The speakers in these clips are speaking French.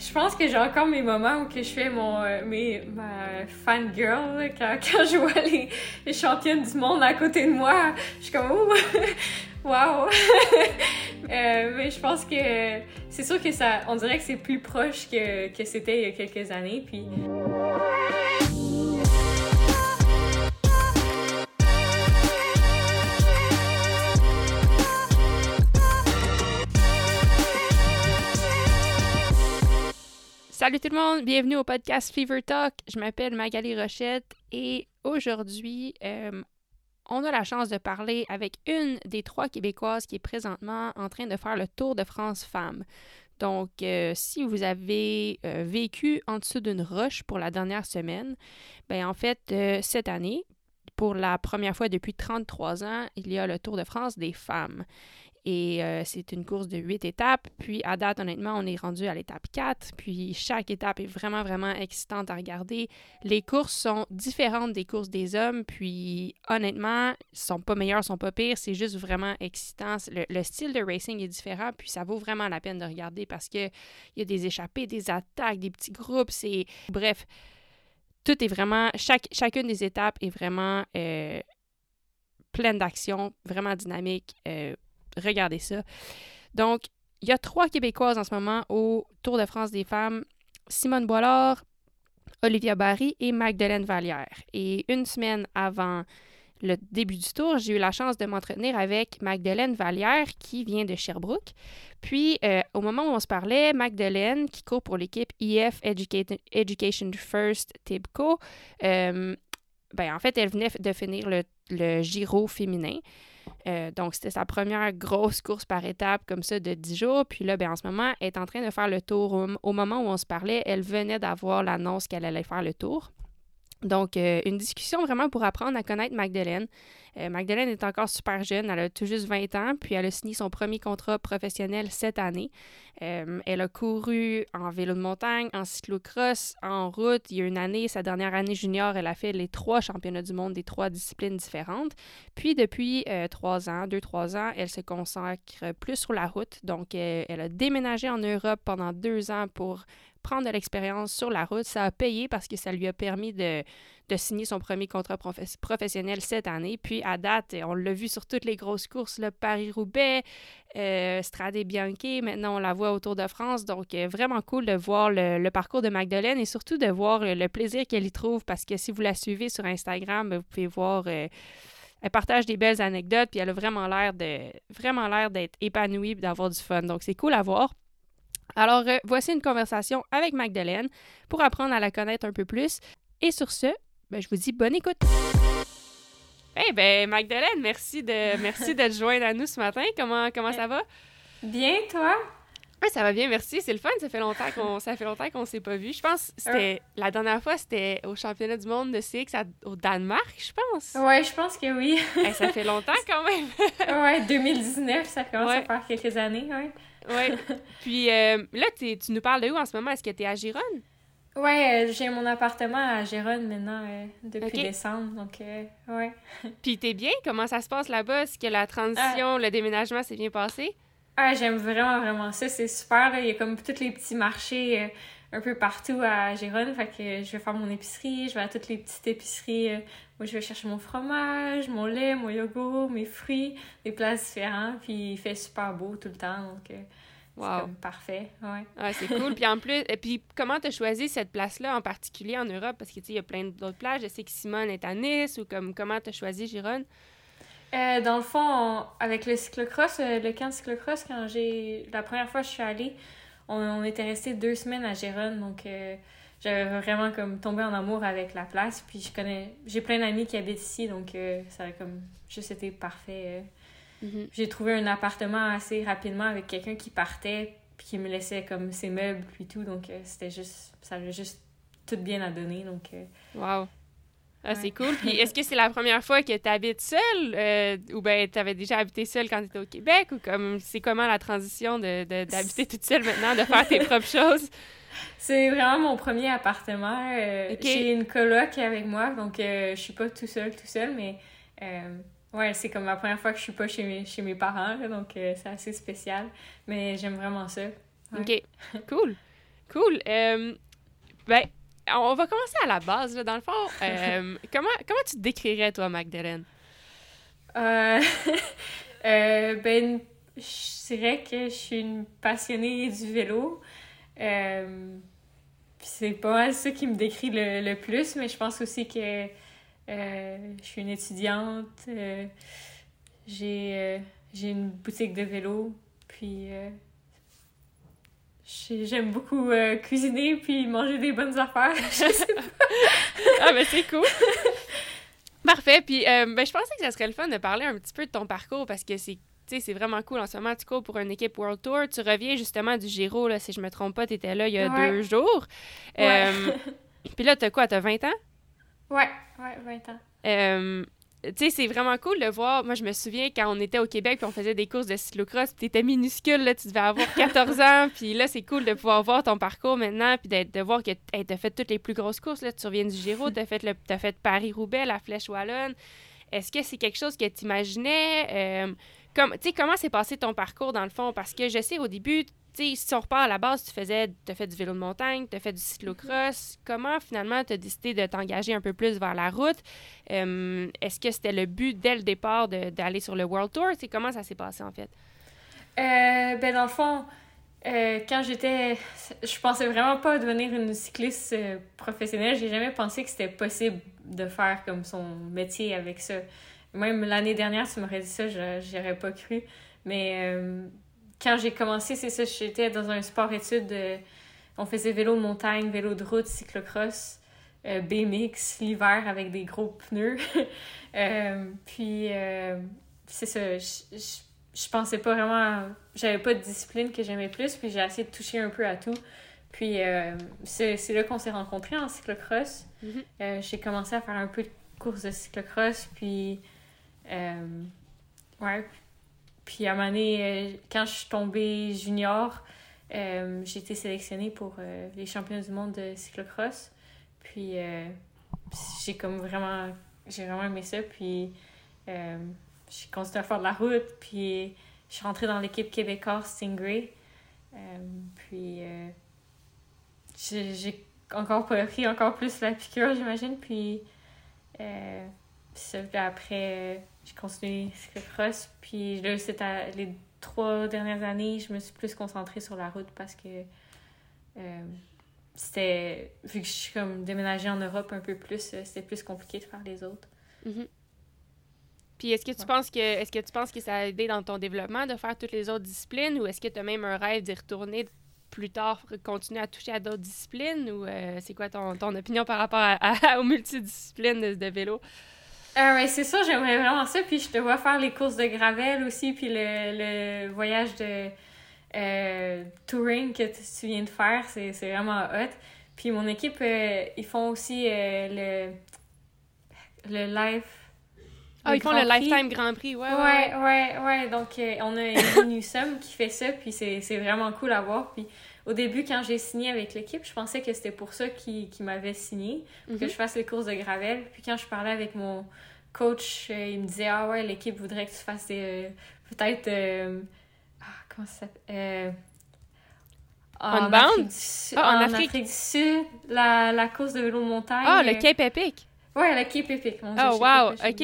Je pense que j'ai encore mes moments où que je fais mon euh, mes ma fangirl quand, quand je vois les, les championnes du monde à côté de moi. Je suis comme ouh, wow. Euh, mais je pense que c'est sûr que ça, on dirait que c'est plus proche que, que c'était il y a quelques années. Puis Salut tout le monde, bienvenue au podcast Fever Talk. Je m'appelle Magali Rochette et aujourd'hui, euh, on a la chance de parler avec une des trois Québécoises qui est présentement en train de faire le Tour de France Femmes. Donc, euh, si vous avez euh, vécu en dessous d'une roche pour la dernière semaine, ben en fait, cette année, pour la première fois depuis 33 ans, il y a le Tour de France des femmes. Et euh, c'est une course de huit étapes. Puis à date, honnêtement, on est rendu à l'étape 4. Puis chaque étape est vraiment, vraiment excitante à regarder. Les courses sont différentes des courses des hommes. Puis honnêtement, sont pas meilleurs, sont pas pires. C'est juste vraiment excitant. Le, le style de racing est différent. Puis ça vaut vraiment la peine de regarder parce qu'il y a des échappées, des attaques, des petits groupes. C'est Bref, tout est vraiment. Chaque, chacune des étapes est vraiment euh, pleine d'action, vraiment dynamique. Euh, regardez ça. Donc, il y a trois Québécoises en ce moment au Tour de France des femmes Simone Boilard, Olivia Barry et Magdalene Vallière. Et une semaine avant le début du tour, j'ai eu la chance de m'entretenir avec Magdalene Vallière qui vient de Sherbrooke. Puis, euh, au moment où on se parlait, Magdalene, qui court pour l'équipe EF Education First Tibco, euh, ben, en fait, elle venait de finir le, le Giro féminin. Euh, donc, c'était sa première grosse course par étape comme ça de 10 jours. Puis là, ben, en ce moment, elle est en train de faire le tour. Au, au moment où on se parlait, elle venait d'avoir l'annonce qu'elle allait faire le tour. Donc, euh, une discussion vraiment pour apprendre à connaître Magdalene. Euh, Magdalene est encore super jeune, elle a tout juste 20 ans, puis elle a signé son premier contrat professionnel cette année. Euh, elle a couru en vélo de montagne, en cyclocross, en route. Il y a une année, sa dernière année junior, elle a fait les trois championnats du monde des trois disciplines différentes. Puis, depuis euh, trois ans, deux, trois ans, elle se consacre plus sur la route. Donc, elle a déménagé en Europe pendant deux ans pour prendre de l'expérience sur la route. Ça a payé parce que ça lui a permis de, de signer son premier contrat profes- professionnel cette année. Puis à date, on l'a vu sur toutes les grosses courses, là, Paris-Roubaix, euh, Strade Bianchi, maintenant on la voit au Tour de France. Donc euh, vraiment cool de voir le, le parcours de Magdalene et surtout de voir euh, le plaisir qu'elle y trouve parce que si vous la suivez sur Instagram, vous pouvez voir... euh, elle partage des belles anecdotes, puis elle a vraiment l'air de vraiment l'air d'être épanouie d'avoir du fun. Donc c'est cool à voir. Alors, euh, voici une conversation avec Magdalene pour apprendre à la connaître un peu plus. Et sur ce, ben, je vous dis bonne écoute. Eh ben, Magdalene, merci de, merci de te joindre à nous ce matin. Comment, comment ça va? bien toi? Oui, ça va bien, merci. C'est le fun. Ça fait longtemps qu'on ça fait longtemps qu'on s'est pas vu. Je pense que c'était la dernière fois, c'était au championnat du monde de CX à- au Danemark, je pense. Ouais, je pense que oui. Eh, ça fait longtemps quand même. ouais, 2019, ça commence Ouais. à faire quelques années, ouais. Oui. Puis euh, là, tu nous parles de où en ce moment? Est-ce que tu es à Gironne? Ouais, euh, j'ai mon appartement à Gérone maintenant euh, depuis décembre, donc euh, ouais. Puis t'es bien? Comment ça se passe là-bas? Est-ce que la transition, le déménagement s'est bien passé? Ah, j'aime vraiment, vraiment ça. C'est super, là. Il y a comme tous les petits marchés euh, un peu partout à Gérone. Fait que je vais faire mon épicerie, je vais à toutes les petites épiceries où je vais chercher mon fromage, mon lait, mon yogourt, mes fruits, des plats différents. Puis il fait super beau tout le temps, donc euh, c'est comme parfait, ouais. C'est cool. Puis en plus, et puis comment t'as choisi cette place-là en particulier en Europe? Parce que tu il y a plein d'autres plages. Je sais que Simone est à Nice ou comme comment t'as choisi Gironne? Euh, dans le fond, on- avec le cyclocross, euh, le camp de cyclocross, quand j'ai la première fois que je suis allée, on, on était resté deux semaines à Gérone, donc euh, j'avais vraiment comme tombé en amour avec la place. Puis je connais, j'ai plein d'amis qui habitent ici, donc euh, ça a comme juste été parfait. euh. Mhm. J'ai trouvé un appartement assez rapidement avec quelqu'un qui partait puis qui me laissait comme ses meubles puis tout, donc c'était juste, ça avait juste tout bien à donner, donc. Wow. Ah, c'est cool. Puis est-ce que c'est la première fois que tu habites seule euh, ou bien tu avais déjà habité seule quand tu étais au Québec ou comme c'est comment la transition de, de- d'habiter toute seule maintenant, de faire tes propres choses? C'est vraiment mon premier appartement. Euh. J'ai une coloc avec moi, donc euh, je suis pas tout seul, tout seul, mais euh, ouais, c'est comme la première fois que je suis pas chez mes, chez mes parents, là, donc c'est assez spécial. Mais j'aime vraiment ça. Ouais. OK. Cool. Cool. Ben, on va commencer à la base, là, dans le fond. Euh, comment, comment tu te décrirais, toi, Magdalene? Euh, euh, ben, je dirais que je suis une passionnée du vélo. C'est pas mal ça qui me décrit le, le, plus, mais je pense aussi que je suis une étudiante. j'ai j'ai une boutique de vélo, puis J'aime beaucoup euh, cuisiner puis manger des bonnes affaires. ah, ben c'est cool. Parfait. Puis euh, ben, je pensais que ça serait le fun de parler un petit peu de ton parcours parce que c'est c'est vraiment cool en ce moment. Tu cours pour une équipe World Tour. Tu reviens justement du Giro, là, si je me trompe pas, tu étais là il y a deux jours. Euh, puis là, tu as quoi? Tu as 20 ans? Ouais, ouais, 20 ans tu sais, c'est vraiment cool de voir. Moi, je me souviens quand on était au Québec puis on faisait des courses de cyclocross, tu étais minuscule, là, tu devais avoir 14 ans, puis là, c'est cool de pouvoir voir ton parcours maintenant, puis de voir que tu as fait toutes les plus grosses courses. Là. Tu reviens du Giro, tu as fait, le, as fait Paris-Roubaix, la Flèche Wallonne. Est-ce que c'est quelque chose que tu imaginais? Euh, comme, comment s'est passé ton parcours dans le fond? Parce que je sais, au début, si on repart à la base, tu faisais, as fait du vélo de montagne, tu as fait du cyclocross. Comment finalement tu as décidé de t'engager un peu plus vers la route? Euh, est-ce que c'était le but dès le départ d'aller sur le World Tour? Comment ça s'est passé en fait? Euh, ben dans le fond, euh, quand j'étais. Je pensais vraiment pas devenir une cycliste professionnelle. J'ai jamais pensé que c'était possible de faire comme son métier avec ça. Même l'année dernière, tu m'aurais dit ça, j'aurais pas cru. Mais quand j'ai commencé, c'est ça, j'étais dans un sport-études. on faisait vélo de montagne, vélo de route, cyclocross, euh, BMX l'hiver avec des gros pneus. euh, puis, euh, c'est ça, je, je, pensais pas vraiment. J'avais pas de discipline que j'aimais plus, puis j'ai essayé de toucher un peu à tout. Puis, euh, c'est là qu'on s'est rencontrés en cyclocross. Mm-hmm. j'ai commencé à faire un peu de courses de cyclocross, puis. ouais, puis à un moment donné, euh, quand je suis tombée junior, euh, j'ai été sélectionnée pour euh, les championnats du monde de cyclocross. Puis j'ai comme vraiment, j'ai vraiment aimé ça. Puis j'ai continué à faire de la route. Puis je suis rentrée dans l'équipe québécoise Stingray. puis j'ai encore pris encore plus la piqûre, j'imagine. Puis, après j'ai continué cyclocross. Puis là, c'était les trois dernières années, je me suis plus concentrée sur la route parce que euh, c'était. Vu que je suis comme déménagée en Europe un peu plus, euh, c'était plus compliqué de faire les autres. Mm-hmm. Puis est-ce que tu penses que est-ce que tu penses que ça a aidé dans ton développement de faire toutes les autres disciplines ou est-ce que tu as même un rêve d'y retourner plus tard, continuer à toucher à d'autres disciplines ou euh, c'est quoi ton, ton, opinion par rapport à, aux multidisciplines de, de vélo? Ah ouais, c'est ça, j'aimerais vraiment ça. Puis je te vois faire les courses de gravel aussi, puis le, le voyage de euh, touring que tu viens de faire, c'est vraiment hot. Puis mon équipe, euh, ils font aussi euh, le, le live. Ah, ils font le Lifetime Grand Prix, ouais. Ouais, ouais, ouais. Donc, on a une Newsome qui fait ça, puis c'est vraiment cool à voir. Puis au début, quand j'ai signé avec l'équipe, je pensais que c'était pour ça qu'ils m'avaient signé, que mhm. je fasse les courses de gravel. Puis quand je parlais avec mon coach, euh, il me disait Ah ouais, l'équipe voudrait que tu fasses euh, peut-être. Euh, ah, comment ça s'appelle en, Afrique du, ah, en, Afrique. du Sud, la, la course de vélo de montagne. Ah, le Cape Epic. Ouais, le Cape Epic. oh, wow, ok.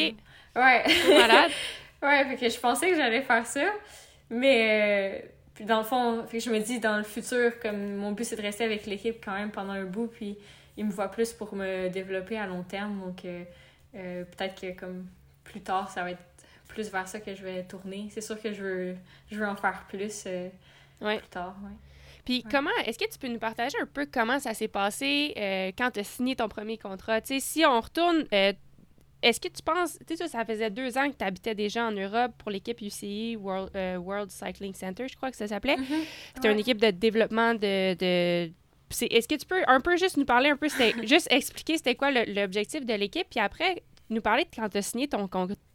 Ouais. Malade. ouais, fait que je pensais que j'allais faire ça. Mais puis dans le fond, je me dis, dans le futur, comme mon but c'est de rester avec l'équipe quand même pendant un bout, puis il me voit plus pour me développer à long terme. Donc euh, euh, peut-être que comme plus tard, ça va être plus vers ça que je vais tourner. C'est sûr que je veux, je veux en faire plus euh, plus tard. Ouais. Puis comment, est-ce que tu peux nous partager un peu comment ça s'est passé quand tu as signé ton premier contrat? Tu sais, si on retourne est-ce que tu penses, tu sais, ça faisait deux ans que tu habitais déjà en Europe pour l'équipe UCI, World, euh, World, Cycling Center, je crois que ça s'appelait. Mm-hmm. C'était une équipe de développement de. de est-ce que tu peux un peu juste nous parler un peu, juste expliquer c'était quoi l'objectif de l'équipe, puis après nous parler de quand tu as signé ton,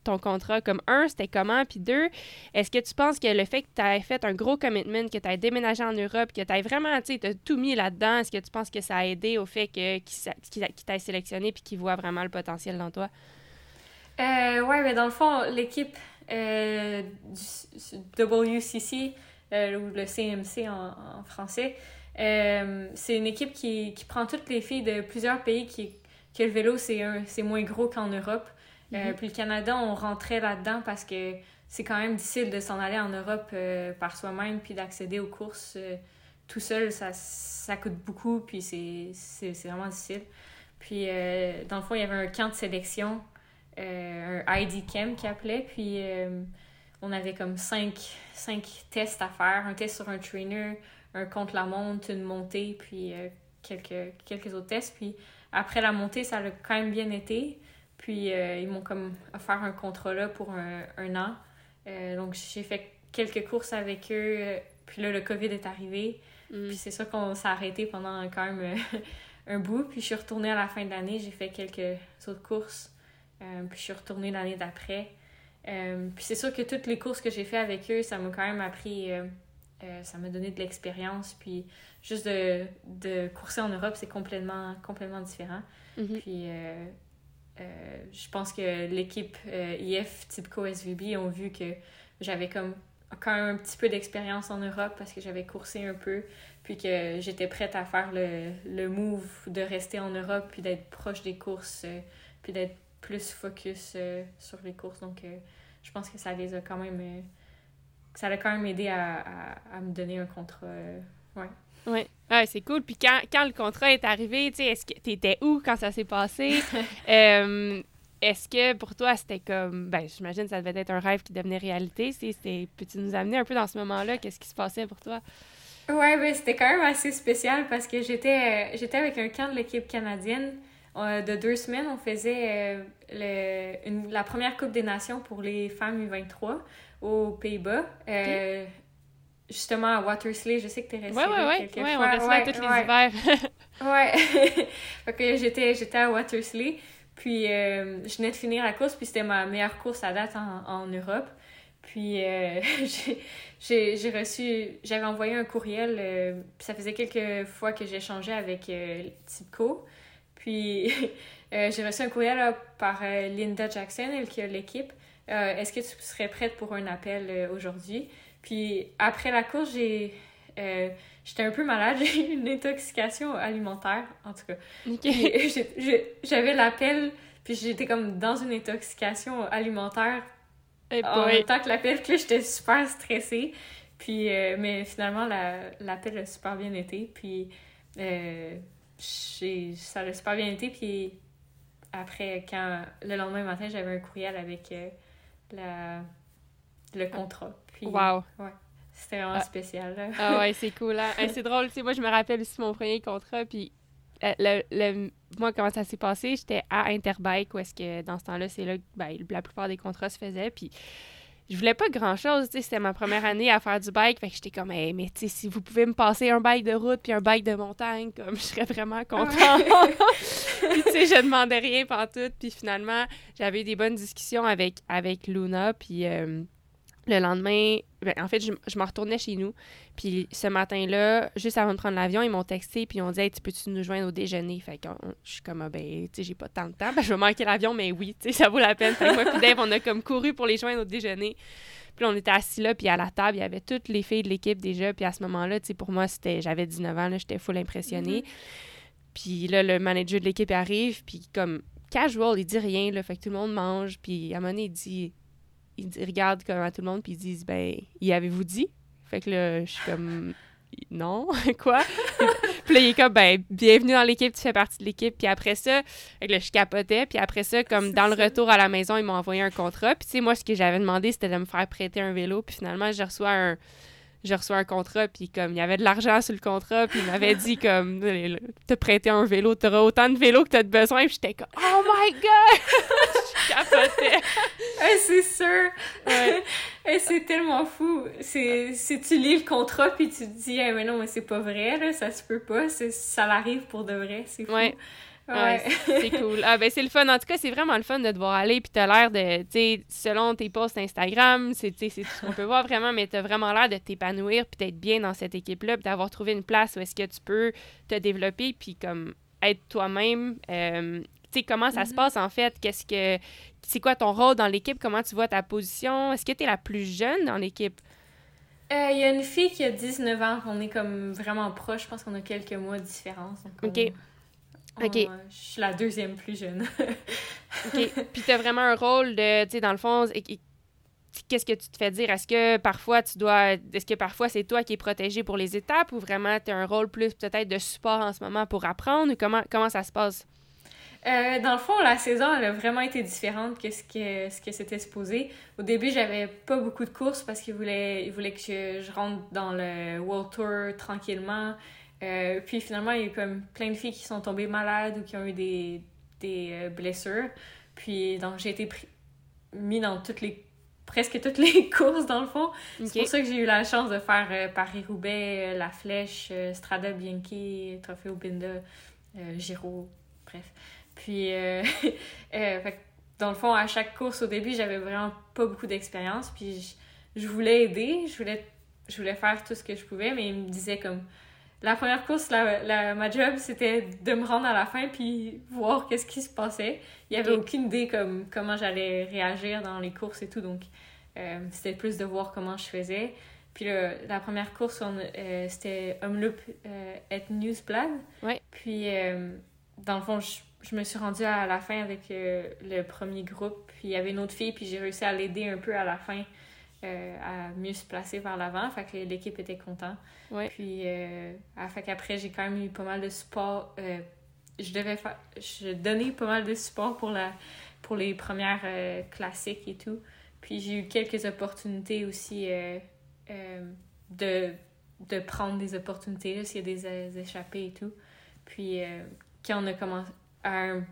ton contrat. Comme un, c'était comment, puis deux, est-ce que tu penses que le fait que tu aies fait un gros commitment, que tu aies déménagé en Europe, que tu aies vraiment, tu tout mis là-dedans, est-ce que tu penses que ça a aidé au fait que qu'il sélectionné puis qu'il voit vraiment le potentiel dans toi? Euh, ouais, mais dans le fond, l'équipe euh, du WCC, ou le CMC en, français. c'est une équipe qui, qui, prend toutes les filles de plusieurs pays qui, que le vélo, c'est moins gros qu'en Europe. Mm-hmm. puis le Canada, on rentrait là-dedans parce que c'est quand même difficile de s'en aller en Europe par soi-même puis d'accéder aux courses tout seul, ça, ça coûte beaucoup, puis c'est vraiment difficile. Puis, euh, dans le fond, il y avait un camp de sélection, euh, un ID Camp qui appelait, puis euh, on avait comme cinq, cinq tests à faire, un test sur un trainer, un contre la montre, une montée, puis quelques, quelques autres tests. Puis après la montée, ça a quand même bien été. Puis ils m'ont comme offert un contrat là pour un, un an. donc j'ai fait quelques courses avec eux. Puis là, le COVID est arrivé. Mm. Puis c'est sûr qu'on s'est arrêté pendant quand même euh, un bout. Puis je suis retournée à la fin de l'année, j'ai fait quelques autres courses. Euh, puis je suis retournée l'année d'après. Euh, puis c'est sûr que toutes les courses que j'ai fait avec eux, ça m'a quand même appris, ça m'a donné de l'expérience. Puis juste de, de courser en Europe, c'est complètement, complètement différent. Mm-hmm. Puis je pense que l'équipe IF Tipco SVB ont vu que j'avais comme quand même un petit peu d'expérience en Europe parce que j'avais coursé un peu, puis que j'étais prête à faire le, le move de rester en Europe, puis d'être proche des courses, euh, puis d'être plus focus euh, sur les courses. Donc, euh, je pense que ça les a quand même. ça l'a quand même aidé à, à, à, me donner un contrat. ouais. Oui, ouais, c'est cool. Puis quand, quand, le contrat est arrivé, tu sais, est-ce que t'étais où quand ça s'est passé? Est-ce que pour toi, c'était comme. Ben, j'imagine que ça devait être un rêve qui devenait réalité. Peux-tu nous amener un peu dans ce moment-là? Qu'est-ce qui se passait pour toi? Ouais, ben, c'était quand même assez spécial parce que j'étais j'étais avec un camp de l'équipe canadienne. Euh, de deux semaines, on faisait euh, le, une, la première Coupe des Nations pour les femmes U23 aux Pays-Bas. Euh, justement à Watersley, je sais que tu es restée ouais, ouais, ouais. ouais, on restait là tous les hivers. ouais. fait que j'étais, j'étais à Watersley. Puis euh, je venais de finir la course, puis c'était ma meilleure course à date en, en Europe. Puis euh, j'ai reçu, j'avais envoyé un courriel, euh, puis ça faisait quelques fois que j'échangeais avec euh, Tipco. Puis j'ai reçu un courriel par Linda Jackson, elle qui a l'équipe. Est-ce que tu serais prête pour un appel aujourd'hui? Puis après la course, j'ai j'étais un peu malade, j'ai eu une intoxication alimentaire, en tout cas. J'avais l'appel, puis j'étais comme dans une intoxication alimentaire hey en même temps que l'appel, puis j'étais super stressée. Puis, euh, mais finalement, l'appel a super bien été, puis euh, ça a super bien été, puis après, quand le lendemain matin, j'avais un courriel avec euh, la, le contrat. Puis, wow! Ouais. C'était vraiment ah. spécial. Là. ah ouais, c'est cool. Hein? c'est drôle. Tu sais, moi, je me rappelle aussi mon premier contrat. Puis, euh, le, le, moi, comment ça s'est passé? J'étais à Interbike, où est-ce que dans ce temps-là, c'est là que ben, la plupart des contrats se faisaient. Puis, je voulais pas grand-chose. Tu sais, c'était ma première année à faire du bike. Fait que j'étais comme, hey, mais tu sais, si vous pouvez me passer un bike de route puis un bike de montagne, comme, je serais vraiment contente. puis, tu sais, je demandais rien tout. Puis, finalement, j'avais eu des bonnes discussions avec, avec Luna. Puis, euh, le lendemain, ben, en fait, je, je m'en retournais chez nous. Puis ce matin-là, juste avant de prendre l'avion, ils m'ont texté puis ils ont dit hey, tu peux-tu nous joindre au déjeuner? Fait que je suis comme ah, ben, tu sais, j'ai pas tant de temps. Ben, je vais manquer l'avion, mais oui, tu sais, ça vaut la peine. Fait que moi, puis Dave, on a comme couru pour les joindre au déjeuner. Puis on était assis là, puis à la table, il y avait toutes les filles de l'équipe déjà. Puis à ce moment-là, tu sais, pour moi, c'était j'avais 19 ans, là, j'étais full impressionnée. Mm-hmm. Puis là, le manager de l'équipe arrive, puis comme casual, il dit rien, là, fait que tout le monde mange. Puis à un moment donné, il dit ils regardent comme à tout le monde, puis ils disent, ben, y avez-vous dit? Fait que là, je suis comme, non, quoi? puis là, il est comme, ben, bienvenue dans l'équipe, tu fais partie de l'équipe. Puis après ça, fait que là, je capotais. Puis après ça, comme dans le retour à la maison, ils m'ont envoyé un contrat. Puis tu sais, moi, ce que j'avais demandé, c'était de me faire prêter un vélo. Puis finalement, j'ai reçu un j'ai reçu un contrat, puis comme il y avait de l'argent sur le contrat, puis il m'avait dit comme te prêter un vélo, tu auras autant de vélos que tu as besoin, puis j'étais comme oh my god, je capotais. c'est sûr. Ouais. c'est tellement fou. C'est si tu lis le contrat puis tu te dis mais non mais c'est pas vrai là, ça se peut pas, ça l'arrive pour de vrai, c'est fou. Ouais. Ouais. c'est cool. Ah, ben, c'est le fun. En tout cas, c'est vraiment le fun de te voir aller. Puis, t'as l'air de, tu sais, selon tes posts Instagram, c'est tout ce qu'on peut voir vraiment, mais t'as vraiment l'air de t'épanouir, puis d'être bien dans cette équipe-là, puis d'avoir trouvé une place où est-ce que tu peux te développer, puis comme être toi-même. Euh, tu sais, comment ça se mm-hmm. passe en fait? Qu'est-ce que. C'est quoi ton rôle dans l'équipe? Comment tu vois ta position? Est-ce que tu es la plus jeune dans l'équipe? Euh, Il y a une fille qui a 19 ans, on est comme vraiment proche, je pense qu'on a quelques mois de différence. donc on- Ok. on- Ok. euh, je suis la deuxième plus jeune. OK. Puis t'as vraiment un rôle de, tu sais, dans le fond, qu'est-ce que tu te fais dire? Est-ce que parfois tu dois, est-ce que parfois c'est toi qui es protégé pour les étapes ou vraiment tu as un rôle plus peut-être de support en ce moment pour apprendre ou comment, comment ça se passe? Euh, dans le fond, la saison, elle a vraiment été différente que ce que, ce que c'était supposé. Au début, j'avais pas beaucoup de courses parce qu'ils voulaient, ils voulaient que je, je rentre dans le World Tour tranquillement. Euh, puis finalement, il y a eu comme plein de filles qui sont tombées malades ou qui ont eu des, des euh, blessures. Puis donc, j'ai été pris, mis dans toutes les presque toutes les courses dans le fond. C'est pour ça que j'ai eu la chance de faire euh, Paris-Roubaix, euh, La Flèche, Strada Bianchi, Trofeo Binda, Giro, bref. Puis, fait dans le fond, à chaque course au début, j'avais vraiment pas beaucoup d'expérience. Puis, je, je voulais aider, je voulais, je voulais faire tout ce que je pouvais, mais il me disait comme. La première course, la, la- ma job, c'était de me rendre à la fin puis voir qu'est-ce qui se passait. Il y avait aucune idée comme comment j'allais réagir dans les courses et tout, donc euh, c'était plus de voir comment je faisais. Puis là, la première course, euh, c'était Omloop euh, et Newsblad. Ouais. Puis, euh, dans le fond, je, je me suis rendue à la fin avec le premier groupe. Puis, il y avait une autre fille, puis j'ai réussi à l'aider un peu à la fin, euh, à mieux se placer vers l'avant. Fait que l'équipe était contente. Ouais. Puis, euh, ah, fait qu'après, j'ai quand même eu pas mal de support. euh, je devais faire... Je donnais pas mal de support pour, la, pour les premières euh, classiques et tout. Puis j'ai eu quelques opportunités aussi euh, de, de prendre des opportunités, s'il y a des échappées et tout. Puis quand on a commencé à un-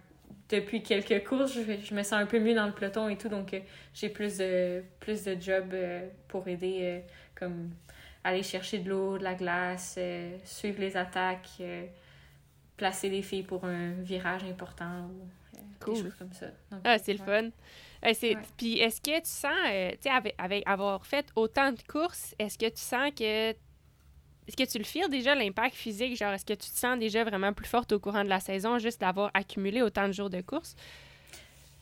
depuis quelques courses, je, je me sens un peu mieux dans le peloton et tout, donc euh, j'ai plus de, plus de jobs euh, pour aider, euh, comme aller chercher de l'eau, de la glace, suivre les attaques, placer les filles pour un virage important ou Cool. des choses comme ça. Donc, Ah, c'est le fun. Ouais. Puis est-ce que tu sens, tu sais, avec, avec avoir fait autant de courses, est-ce que tu sens que. Est-ce que tu le files déjà, l'impact physique? Genre, est-ce que tu te sens déjà vraiment plus forte au courant de la saison, juste d'avoir accumulé autant de jours de course?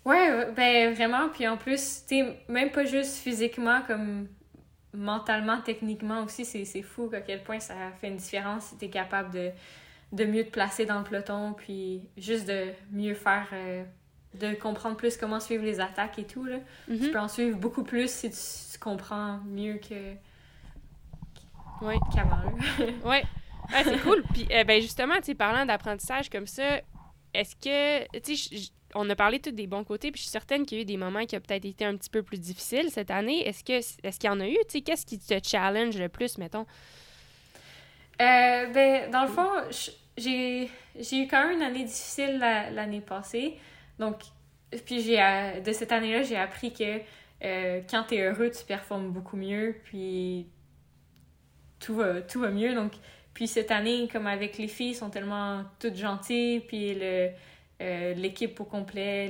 Ouais, ben vraiment. Puis en plus, tu même pas juste physiquement, comme mentalement, techniquement aussi, c'est fou à quel point ça fait une différence si t'es capable de, de mieux te placer dans le peloton, puis juste de mieux faire, euh, de comprendre plus comment suivre les attaques et tout. Là. Tu Mhm. peux en suivre beaucoup plus si tu, tu comprends mieux que Oui. qu'avant. Ouais. Ah, c'est cool. Puis, euh, ben justement, tu parlant d'apprentissage comme ça, est-ce que, tu sais, on a parlé tous des bons côtés, puis je suis certaine qu'il y a eu des moments qui ont peut-être été un petit peu plus difficiles cette année. Est-ce que, est-ce qu'il y en a eu, tu sais, qu'est-ce qui te challenge le plus, mettons? Euh, ben, dans le fond, j'ai j'ai eu quand même une année difficile la- l'année passée. Donc, puis j'ai euh, de cette année-là, j'ai appris que euh, quand t'es heureux, tu performes beaucoup mieux, puis tout va, tout va mieux. Donc, puis cette année, comme avec les filles, sont tellement toutes gentilles, puis le euh, l'équipe au complet,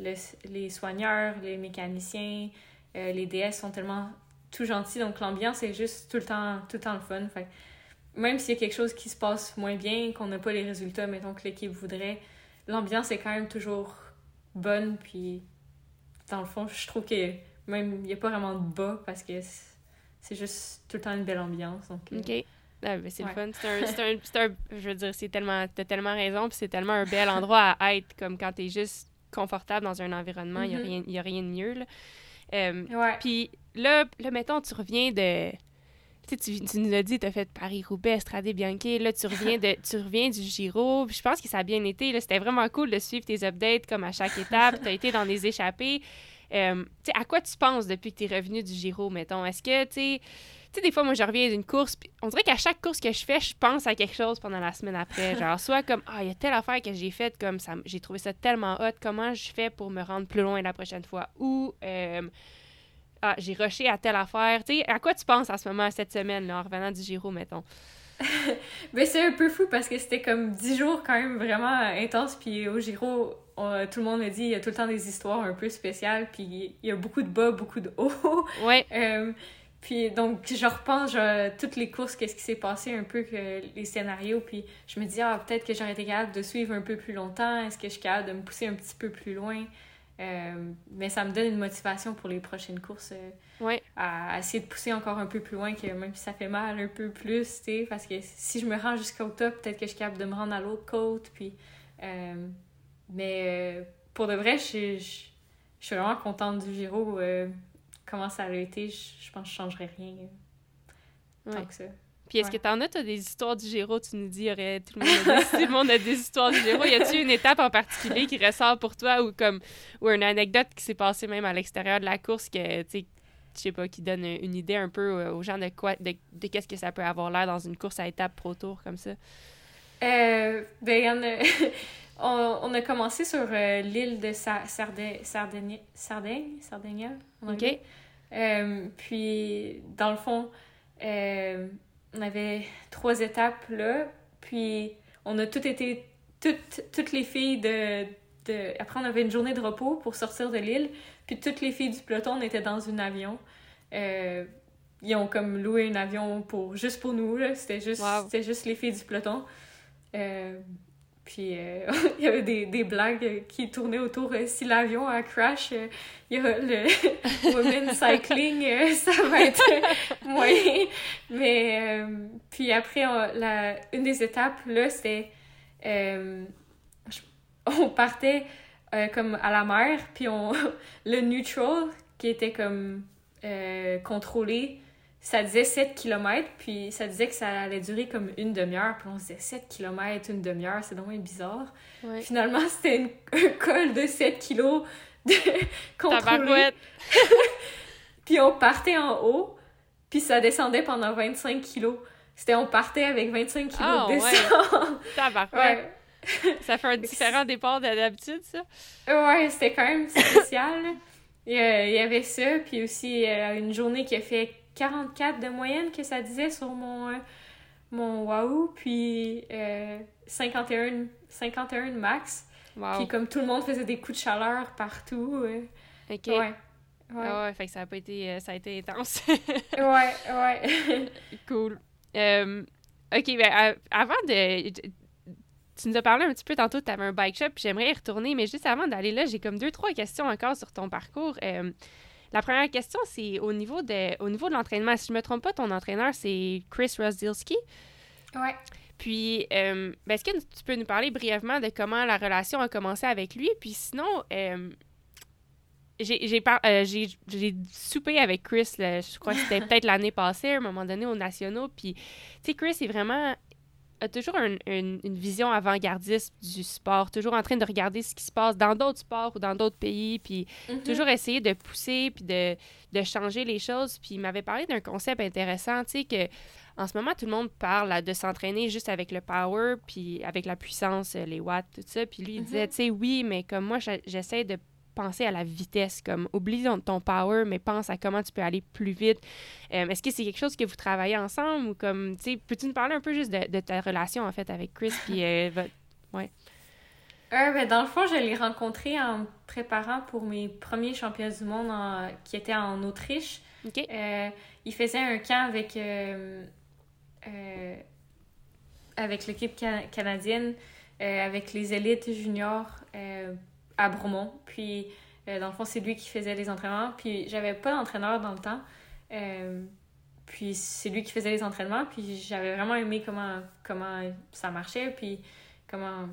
le, le- les soigneurs, les mécaniciens, euh, les DS sont tellement tout gentils. Donc, l'ambiance est juste tout le temps, tout le temps le fun. Fait même s'il y a quelque chose qui se passe moins bien, qu'on n'a pas les résultats, mettons que l'équipe voudrait, l'ambiance est quand même toujours bonne. Puis, dans le fond, je trouve que même il n'y a pas vraiment de bas parce que c'est- juste tout le temps une belle ambiance. Donc, euh, OK. Ah, ben, c'est Ouais. le fun. C'est un, c'est un, c'est un- je veux dire, c'est tellement, t'as tellement raison, puis c'est tellement un bel endroit à être, comme quand t'es juste confortable dans un environnement, il Mhm. n'y a, rien- y a rien de mieux, là. Euh, ouais. Puis là, là, mettons, tu reviens de. Tu sais, tu, tu nous l'as dit, tu as fait Paris-Roubaix, Stradé Bianchi. Là, tu reviens, de, tu reviens du Giro. Puis je pense que ça a bien été. C'était vraiment cool de suivre tes updates comme à chaque étape. tu as été dans des échappées. Euh, à quoi tu penses depuis que tu es revenu du Giro, mettons? Est-ce que, tu sais, des fois, moi, je reviens d'une course, on dirait qu'à chaque course que je fais, je pense à quelque chose pendant la semaine après. Genre, soit comme, ah, il y a telle affaire que j'ai faite, comme ça, j'ai trouvé ça tellement hot, comment je fais pour me rendre plus loin la prochaine fois? Ou, euh, ah, j'ai rushé à telle affaire. Tu sais, à quoi tu penses en ce moment, cette semaine, là, en revenant du Giro, mettons? Ben, c'est un peu fou parce que c'était comme 10 jours quand même vraiment intense. Puis au Giro, on- tout le monde a dit il y a tout le temps des histoires un peu spéciales. Puis il y a beaucoup de bas, beaucoup de hauts. Ouais, Euh, puis donc, je repense genre, toutes les courses, qu'est-ce qui s'est passé un peu, que les scénarios. Puis je me dis, ah, peut-être que j'aurais été capable de suivre un peu plus longtemps. Est-ce que je suis capable de me pousser un petit peu plus loin? Mais ça me donne une motivation pour les prochaines courses. Ouais. À, essayer de pousser encore un peu plus loin, que même si ça fait mal un peu plus, tu parce que si je me rends jusqu'au top, peut-être que je suis capable de me rendre à l'autre côte, puis... mais pour de vrai, je, je, je suis vraiment contente du Giro. Euh, comment ça a été, je, pense que je changerais rien. Euh, tant que ça. Puis est-ce que t'en as, as des histoires du Giro? Tu nous dis, aurait, tout, le monde a, tout le monde a des histoires du Giro. Y a-t-il une étape en particulier qui ressort pour toi ou comme ou une anecdote qui s'est passée même à l'extérieur de la course que, tu sais, je sais pas, qui donne une idée un peu euh, aux gens de quoi, de, de qu'est-ce que ça peut avoir l'air dans une course à étapes pro tour comme ça? Euh, ben, y en a... On, a commencé sur euh, l'île de Sardaigne, Sardaigne, Sardaigne, OK. Euh, puis, dans le fond, on avait trois étapes là. Puis, on a toutes été, toutes, toutes les filles de, de... Après, on avait une journée de repos pour sortir de l'île. Puis, toutes les filles du peloton, on était dans un avion. ils ont comme loué un avion pour, juste pour nous. C'était juste, juste les filles du peloton. Puis euh, il y avait des, des, blagues qui tournaient autour euh, si l'avion a crash, euh, il y a le women cycling, ça va être moyen. Mais puis après, la, une des étapes, là, c'était. on partait comme à la mer, puis on, le neutral, qui était comme contrôlé ça disait 7 km, puis ça disait que ça allait durer comme une demi-heure. Puis on se disait 7 km, une demi-heure, c'est vraiment bizarre. Finalement, c'était un col de 7 kilos de contrôlé. puis on partait en haut, puis ça descendait pendant 25 kilos. C'était on partait avec 25 kilos oh, de descente. Ouais. ça fait un différent départ d'habitude, ça? Ouais, c'était quand même spécial. Il y avait ça, puis aussi une journée qui a fait 44 de moyenne que ça disait sur mon, euh, mon Wahoo, puis 51, euh, 51 max. Puis comme tout le monde faisait des coups de chaleur partout. Euh, OK. Ouais. Ouais. Ah ouais, fait que ça a pas été... ça a été intense. ouais, ouais. cool. OK, ben avant de... Tu nous as parlé un petit peu tantôt, tu avais un bike shop, j'aimerais y retourner, mais juste avant d'aller là, j'ai comme deux, trois questions encore sur ton parcours. La première question, c'est au niveau de, au niveau de l'entraînement. Si je ne me trompe pas, ton entraîneur, c'est Chris Rozdilski. Ouais. Puis, euh, ben, est-ce que tu peux nous parler brièvement de comment la relation a commencé avec lui? Puis sinon, euh, euh, j'ai j'ai soupé avec Chris, je crois que c'était peut-être l'année passée, à un moment donné, aux Nationaux. Puis, tu sais, Chris est vraiment a toujours une, vision avant-gardiste du sport, toujours en train de regarder ce qui se passe dans d'autres sports ou dans d'autres pays, puis mhm. toujours essayer de pousser puis de, de, changer les choses. Puis il m'avait parlé d'un concept intéressant, tu sais, que en ce moment, tout le monde parle de s'entraîner juste avec le power, puis avec la puissance, les watts, tout ça. Puis lui, il disait, mhm. tu sais, oui, mais comme moi, j'essaie de penser à la vitesse, comme oublie ton power, mais pense à comment tu peux aller plus vite. Euh, est-ce que c'est quelque chose que vous travaillez ensemble ou comme, tu sais, peux-tu nous parler un peu juste de, ta relation en fait avec Chris puis euh, ouais. Euh, ben, dans le fond, je l'ai rencontré en préparant pour mes premiers championnats du monde qui étaient en Autriche. il faisait un camp avec avec l'équipe canadienne, avec les élites juniors à Bromont. Puis, euh, dans le fond, c'est lui qui faisait les entraînements. Puis, j'avais pas d'entraîneur dans le temps. Euh, puis, c'est lui qui faisait les entraînements. Puis, j'avais vraiment aimé comment, comment ça marchait. Puis, comment,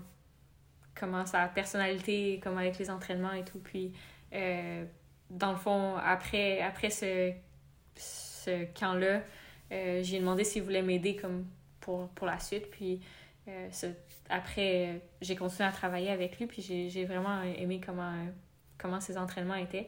comment sa personnalité, comment avec les entraînements et tout. Puis, euh, dans le fond, après, après ce, ce camp-là, j'ai demandé s'il voulait m'aider comme pour, pour la suite. Puis, après, j'ai continué à travailler avec lui, puis j'ai vraiment aimé comment, comment ses entraînements étaient.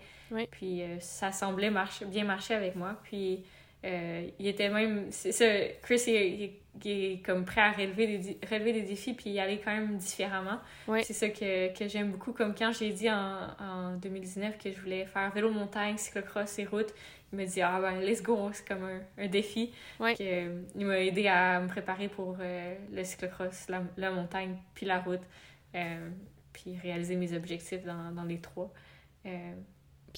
Puis euh, ça semblait marcher, bien marcher avec moi. Puis euh, il était même. C'est ça, Chris, il, est comme prêt à relever des, relever des défis, puis y aller quand même différemment. C'est ça que, que j'aime beaucoup. Comme quand j'ai dit en, en 2019 que je voulais faire vélo montagne, cyclocross et route, il m'a dit ah ben let's go c'est comme un, un défi. Que, il m'a aidé à me préparer pour euh, le cyclocross la, la, montagne puis la route euh, puis réaliser mes objectifs dans, dans les trois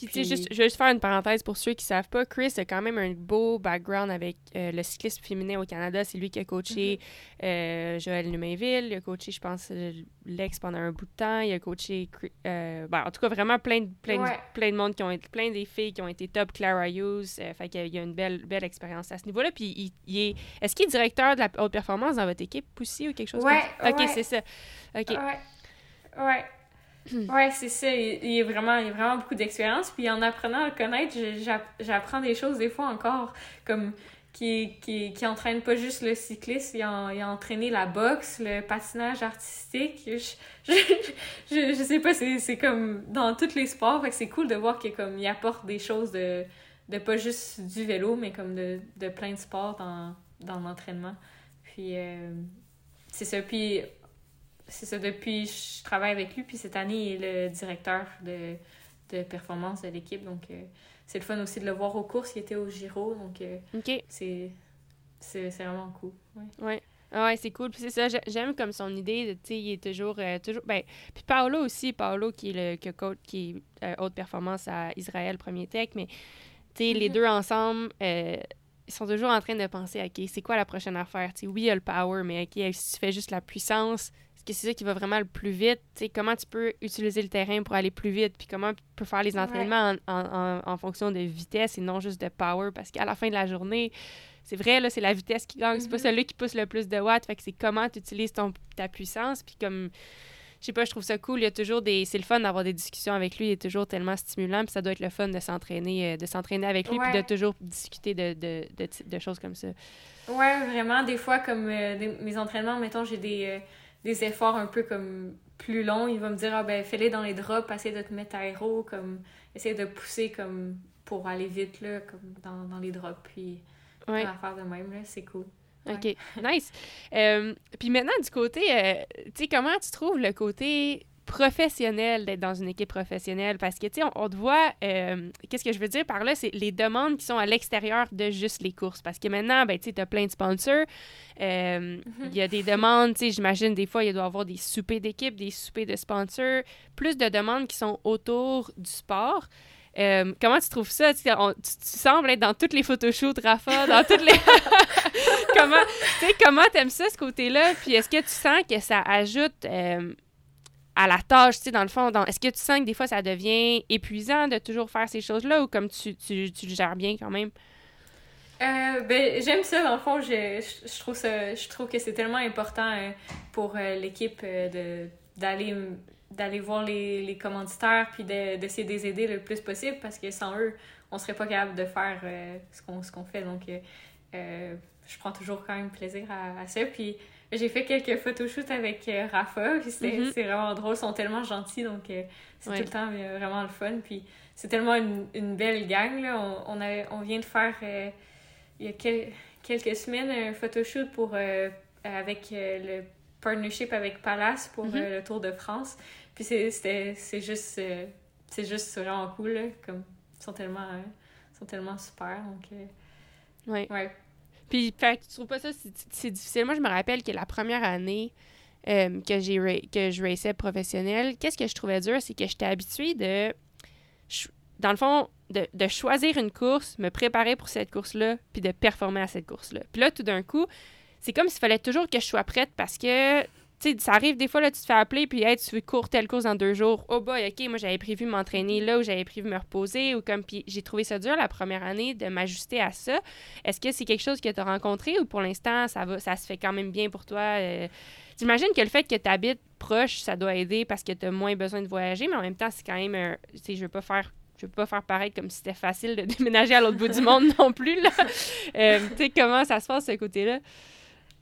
euh, Puis, tu sais, juste, je vais juste faire une parenthèse pour ceux qui savent pas. Chris a quand même un beau background avec euh, le cyclisme féminin au Canada. C'est lui qui a coaché mm-hmm. euh, Joël Numainville. Il a coaché, je pense, l'ex pendant un bout de temps. Il a coaché, euh, ben, en tout cas, vraiment plein de, plein, plein de monde qui ont été, plein des filles qui ont été top. Clara Hughes. fait qu'il y a une belle, belle expérience à ce niveau-là. Puis, il, est, est-ce qu'il est directeur de la haute performance dans votre équipe aussi ou quelque chose ouais, comme ça? Ok, c'est ça. Ok. Ouais. Ouais. Ouais, c'est ça. Il, y a vraiment, il a vraiment beaucoup d'expérience. Puis en apprenant à le connaître, j'apprends des choses des fois encore, comme qui, qui, entraîne pas juste le cyclisme, il a, il entraîné la boxe, le patinage artistique. Je, je, je, sais pas, c'est comme dans tous les sports. Fait que c'est cool de voir qu'il comme, il apporte des choses de, de pas juste du vélo, mais comme de, plein de sports dans, dans l'entraînement. Puis euh, c'est ça. Puis c'est ça, depuis, je travaille avec lui, puis cette année, il est le directeur de, de performance de l'équipe. Donc, euh, c'est le fun aussi de le voir aux courses. Il était au Giro, donc euh, c'est, c'est, vraiment cool. Ouais. ouais. Ah ouais, c'est cool. Puis c'est ça, j'aime comme son idée, tu sais, il est toujours, euh, toujours, ben, puis Paolo aussi, Paolo qui est le que coach, qui est haute performance à Israël Premier Tech, mais, tu sais, les mm-hmm. deux ensemble, ils sont toujours en train de penser, OK, c'est quoi la prochaine affaire? sais oui, il y a le power, mais OK, si tu fais juste la puissance, que c'est ça qui va vraiment le plus vite. comment tu peux utiliser le terrain pour aller plus vite, puis comment tu peux faire les entraînements en, en, en, fonction de vitesse et non juste de power, parce qu'à la fin de la journée, c'est vrai, là, c'est la vitesse qui gagne, c'est pas mm-hmm. celui qui pousse le plus de watts, fait que c'est comment tu utilises ton, ta puissance, puis comme je sais pas, je trouve ça cool. Il y a toujours des. C'est le fun d'avoir des discussions avec lui. Il est toujours tellement stimulant. Puis ça doit être le fun de s'entraîner, euh, de s'entraîner avec lui, puis de toujours discuter de, de, de, choses comme ça. Ouais, vraiment. Des fois, comme euh, mes entraînements, mettons, j'ai des. Euh, des efforts un peu comme plus longs, il va me dire ah ben fais-les dans les drops, essaye de te mettre aéro, comme essaye de pousser comme pour aller vite là, comme dans, dans les drops, puis ouais. faire de même là, c'est cool. OK, nice. Euh, puis maintenant, du côté, euh, tu sais, comment tu trouves le côté professionnel d'être dans une équipe professionnelle parce que, tu sais, on, te voit, euh, qu'est-ce que je veux dire par là, c'est les demandes qui sont à l'extérieur de juste les courses. Parce que maintenant, ben, tu sais, as plein de sponsors. Euh, mhm. Il y a des demandes, tu sais, j'imagine des fois, il doit y avoir des soupers d'équipe, des soupers de sponsors, plus de demandes qui sont autour du sport. Euh, comment tu trouves ça? Tu, tu, sembles être dans toutes les photoshoots, Rafa, dans toutes les... comment, tu sais, comment t'aimes ça, ce côté-là? Puis est-ce que tu sens que ça ajoute à la tâche, tu sais, dans le fond, est-ce que tu sens que des fois ça devient épuisant de toujours faire ces choses-là ou comme tu, tu, tu le gères bien quand même? Euh, ben, j'aime ça, dans le fond, je, je, trouve ça, je trouve que c'est tellement important euh, pour euh, l'équipe de d'aller voir les, les commanditaires puis d'essayer de, les aider le plus possible parce que sans eux, on serait pas capable de faire ce qu'on qu'on fait. Donc, je prends toujours quand même plaisir à, à ça. Puis, j'ai fait quelques photoshoots avec euh, Rafa, puis mm-hmm. c'est vraiment drôle. Ils sont tellement gentils, donc euh, c'est tout le temps euh, vraiment le fun. Puis c'est tellement une, une, belle gang. Là. On, on, a, on vient de faire, il y a quelques semaines, un photoshoot pour, avec le partnership avec Palace pour mm-hmm. le Tour de France. Puis c'est juste, c'est juste vraiment cool. Là, comme, ils sont tellement, sont tellement super. Donc, ouais. ouais. Puis, fait, tu trouves pas ça, c'est difficile. Moi, je me rappelle que la première année euh, que, j'ai que je raçais professionnel, qu'est-ce que je trouvais dur, c'est que j'étais habituée de, dans le fond, de, de, choisir une course, me préparer pour cette course-là, puis de performer à cette course-là. Puis là, tout d'un coup, c'est comme s'il fallait toujours que je sois prête parce que sais, ça arrive des fois, là, tu te fais appeler, puis hey, tu cours telle course dans deux jours. Oh boy, OK, moi, j'avais prévu m'entraîner là ou j'avais prévu me reposer ou comme. Puis j'ai trouvé ça dur la première année de m'ajuster à ça. Est-ce que c'est quelque chose que tu as rencontré ou pour l'instant, ça va ça se fait quand même bien pour toi? Euh? J'imagine que le fait que tu habites proche, ça doit aider parce que tu as moins besoin de voyager, mais en même temps, c'est quand même un. Tu sais, je veux pas faire je veux pas faire pareil comme si c'était facile de déménager à l'autre bout du monde non plus. Euh, tu sais, comment ça se passe, ce côté-là?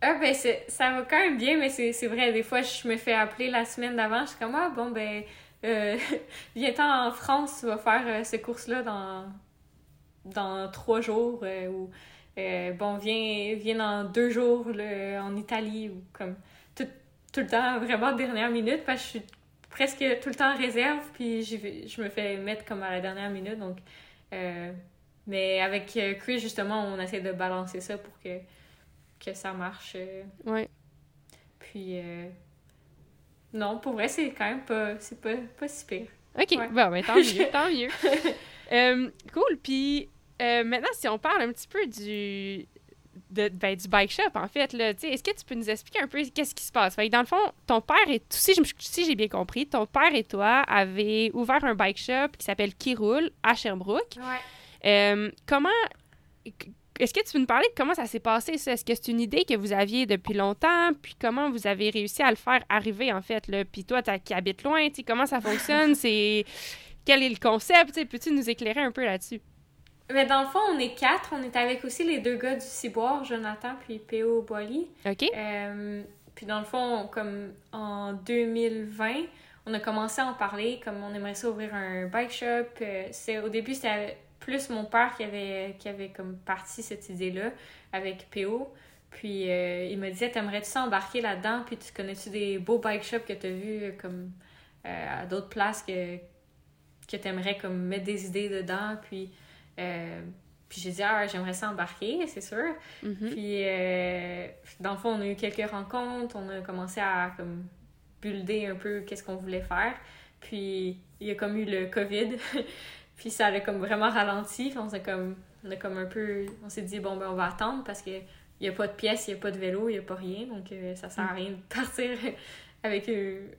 Ah, ben, ça va quand même bien, mais c'est vrai, des fois, je me fais appeler la semaine d'avant, je suis comme, ah, bon, ben, euh, viens-t'en en France, tu vas faire euh, ce course-là dans, dans trois jours, euh, ou, euh, bon, viens, viens dans deux jours en Italie, ou comme, tout, tout le temps, vraiment dernière minute, parce que je suis presque tout le temps en réserve, puis je me fais mettre comme à la dernière minute, donc, mais avec Chris, justement, on essaie de balancer ça pour que que ça marche. Euh. Ouais. Puis, euh, non, pour vrai, c'est quand même pas, c'est pas, pas si pire. OK, bon, ben, tant mieux, tant mieux. Euh, cool, puis euh, maintenant, si on parle un petit peu du, de, ben, du bike shop, en fait, là, est-ce que tu peux nous expliquer un peu qu'est-ce qui se passe? Fait dans le fond, ton père, et si, si j'ai bien compris, ton père et toi avez ouvert un bike shop qui s'appelle Qui roule à Sherbrooke. Ouais. comment est-ce que tu peux nous parler de comment ça s'est passé, Est-ce que c'est une idée que vous aviez depuis longtemps? Puis comment vous avez réussi à le faire arriver, en fait? Là? Puis toi, qui habites loin, comment ça fonctionne? c'est... Quel est le concept? Peux-tu nous éclairer un peu là-dessus? Mais dans le fond, on est quatre. On est avec aussi les deux gars du Ciboire, Jonathan puis P.O. Boily. OK. Euh, puis dans le fond, comme en 2020, on a commencé à en parler, comme on aimerait ça ouvrir un bike shop. Euh, c'est, au début, c'était plus mon père qui avait, qui avait comme parti cette idée-là avec PO. Puis euh, il me disait T'aimerais-tu s'embarquer là-dedans? Puis tu connais-tu des beaux bike shops que tu as vus euh, comme euh, à d'autres places que, que tu aimerais comme mettre des idées dedans? Puis, puis j'ai dit Ah, j'aimerais s'embarquer, c'est sûr. Mm-hmm. Puis dans le fond, on a eu quelques rencontres on a commencé à comme builder un peu qu'est-ce qu'on voulait faire. Puis il y a comme eu le COVID. Puis ça a comme vraiment ralenti. on s'est comme, on a comme un peu, on s'est dit, bon, ben, on va attendre parce qu'il n'y a pas de pièces, il n'y a pas de vélo, il n'y a pas rien. Donc, euh, ça sert à rien de partir avec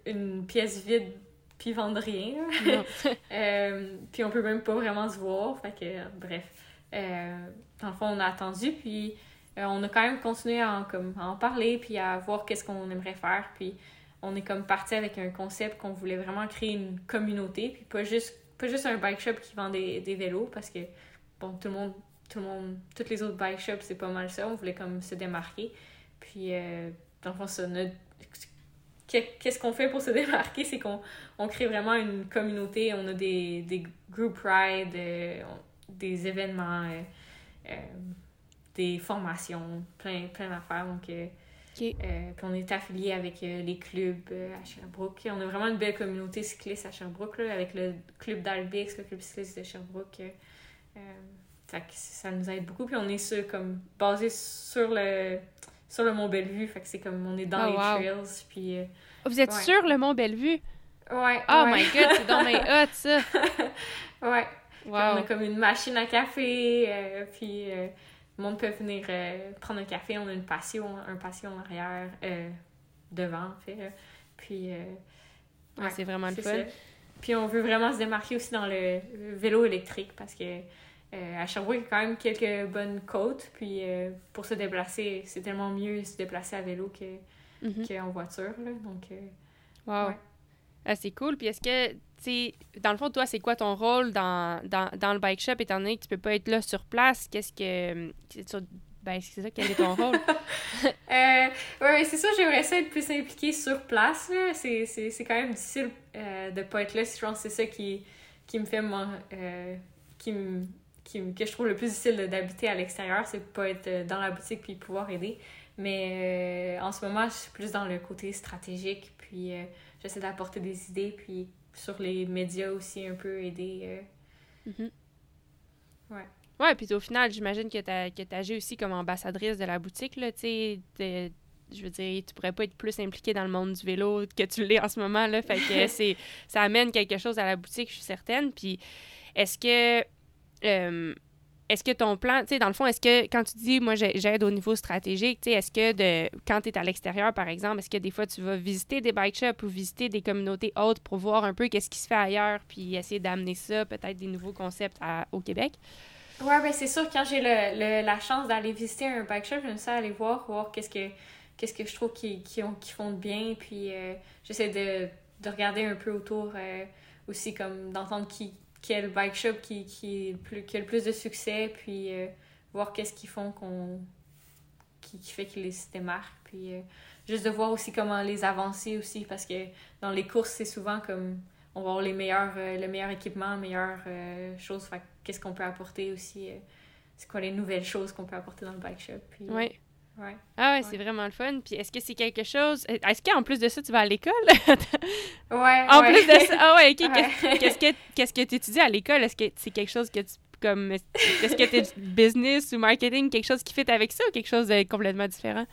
une, pièce vide puis vendre rien. euh, puis on peut même pas vraiment se voir. Fait que, bref. Euh, dans le fond, on a attendu. Puis euh, on a quand même continué à en, comme, à en parler puis à voir qu'est-ce qu'on aimerait faire. Puis on est comme parti avec un concept qu'on voulait vraiment créer une communauté. Puis pas juste pas juste un bike shop qui vend des, des vélos parce que, bon, tout le monde, tout le monde, toutes les autres bike shops, c'est pas mal ça. On voulait comme se démarquer. Puis, euh, dans le fond, ça, qu'est-ce qu'on fait pour se démarquer? C'est qu'on on crée vraiment une communauté. On a des, des group rides, euh, des événements, euh, euh, des formations, plein, plein d'affaires. Donc, euh, puis on est affilié avec euh, les clubs euh, à Sherbrooke. On a vraiment une belle communauté cycliste à Sherbrooke, là, avec le club d'Albix, le club cycliste de Sherbrooke. ça nous aide beaucoup. Puis on est sur, comme, basé sur le, sur le Mont Bellevue. Fait que c'est comme on est dans oh, les trails. Puis, Vous êtes sur le Mont Bellevue? Ouais. Oh my god, c'est dans mes hot, ça! ouais. On a comme une machine à café. puis le monde peut venir euh, prendre un café. On a une patio, un patio en arrière, euh, devant, en fait. Puis, euh, ouais, c'est vraiment le fun. Puis, on veut vraiment se démarquer aussi dans le vélo électrique parce que à Sherbrooke, il y a quand même quelques bonnes côtes. Puis, pour se déplacer, c'est tellement mieux se déplacer à vélo que, mm-hmm. qu'en voiture. Là. Donc, wow. Ah, c'est cool. Puis est-ce que, tu sais, dans le fond, toi, c'est quoi ton rôle dans, dans, dans, le bike shop, étant donné que tu peux pas être là sur place? Qu'est-ce que. Ben, c'est ça, quel est ton rôle? euh, ouais, c'est sûr, j'aimerais ça être plus impliquée sur place. C'est, quand même difficile euh, de pas être là. Je pense que c'est ça qui, qui me fait. Euh, qui me, que je trouve le plus difficile d'habiter à l'extérieur, c'est pas être euh, dans la boutique puis pouvoir aider. Mais euh, en ce moment, je suis plus dans le côté stratégique, puis j'essaie d'apporter des idées, puis sur les médias aussi un peu aider. Euh. Mm-hmm. Ouais. Ouais, puis au final, j'imagine que tu as agi aussi comme ambassadrice de la boutique, là, tu sais. Je veux dire, tu pourrais pas être plus impliquée dans le monde du vélo que tu l'es en ce moment, là. Fait que c'est, ça amène quelque chose à la boutique, je suis certaine. Puis est-ce que... Euh, est-ce que ton plan, tu sais, dans le fond, est-ce que quand tu dis, moi, j'aide au niveau stratégique, tu sais, est-ce que de, quand tu es à l'extérieur, par exemple, est-ce que des fois tu vas visiter des bike shops ou visiter des communautés autres pour voir un peu qu'est-ce qui se fait ailleurs, puis essayer d'amener ça, peut-être des nouveaux concepts au Québec? Ouais, ben c'est sûr, quand j'ai le, la chance d'aller visiter un bike shop, j'aime ça aller voir, voir qu'est-ce que qu'est-ce que je trouve qui, qui, ont, qui font de bien, puis euh, j'essaie de, de, regarder un peu autour euh, aussi, comme d'entendre qui quel bike shop qui, qui, plus, qui a le plus de succès, puis euh, voir qu'est-ce qu'ils font qu'on qui, qui fait qu'ils les démarquent. Puis euh, juste de voir aussi comment les avancer aussi, parce que dans les courses, c'est souvent comme on va avoir les meilleurs, euh, le meilleur équipement, les meilleures choses. qu'est-ce qu'on peut apporter aussi? c'est quoi les nouvelles choses qu'on peut apporter dans le bike shop? Oui. Ouais. Ah ouais, c'est vraiment le fun. Puis est-ce que c'est quelque chose. Est-ce qu'en plus de ça, tu vas à l'école? ouais. En plus de ça. Ah ouais, ok. Qu'est-ce que qu'est-ce que tu étudies à l'école? Est-ce que c'est quelque chose que tu. Comme. Est-ce que tu business ou marketing, quelque chose qui fait avec ça ou quelque chose de complètement différent?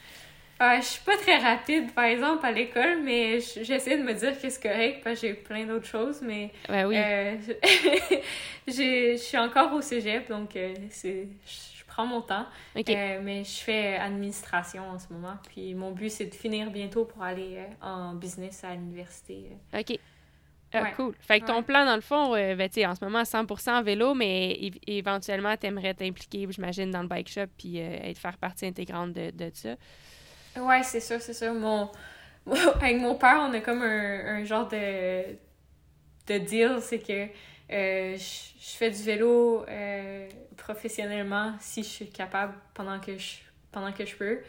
je suis pas très rapide, par exemple, à l'école, mais j'essaie de me dire que c'est correct parce que j'ai plein d'autres choses, mais ouais, oui. euh, je suis encore au cégep, donc euh, c'est je prends mon temps. Euh, mais je fais administration en ce moment, puis mon but, c'est de finir bientôt pour aller euh, en business à l'université. OK. Ah, cool. Fait que ton plan, dans le fond, ben, en ce moment, 100% vélo, mais éventuellement, tu aimerais t'impliquer, j'imagine, dans le bike shop puis être faire partie intégrante de, de ça. Ouais, c'est ça, c'est ça. Mon... Avec mon père, on a comme un, un genre de, de deal, c'est que euh, je, fais du vélo euh, professionnellement si je suis capable pendant que je, pendant que je peux.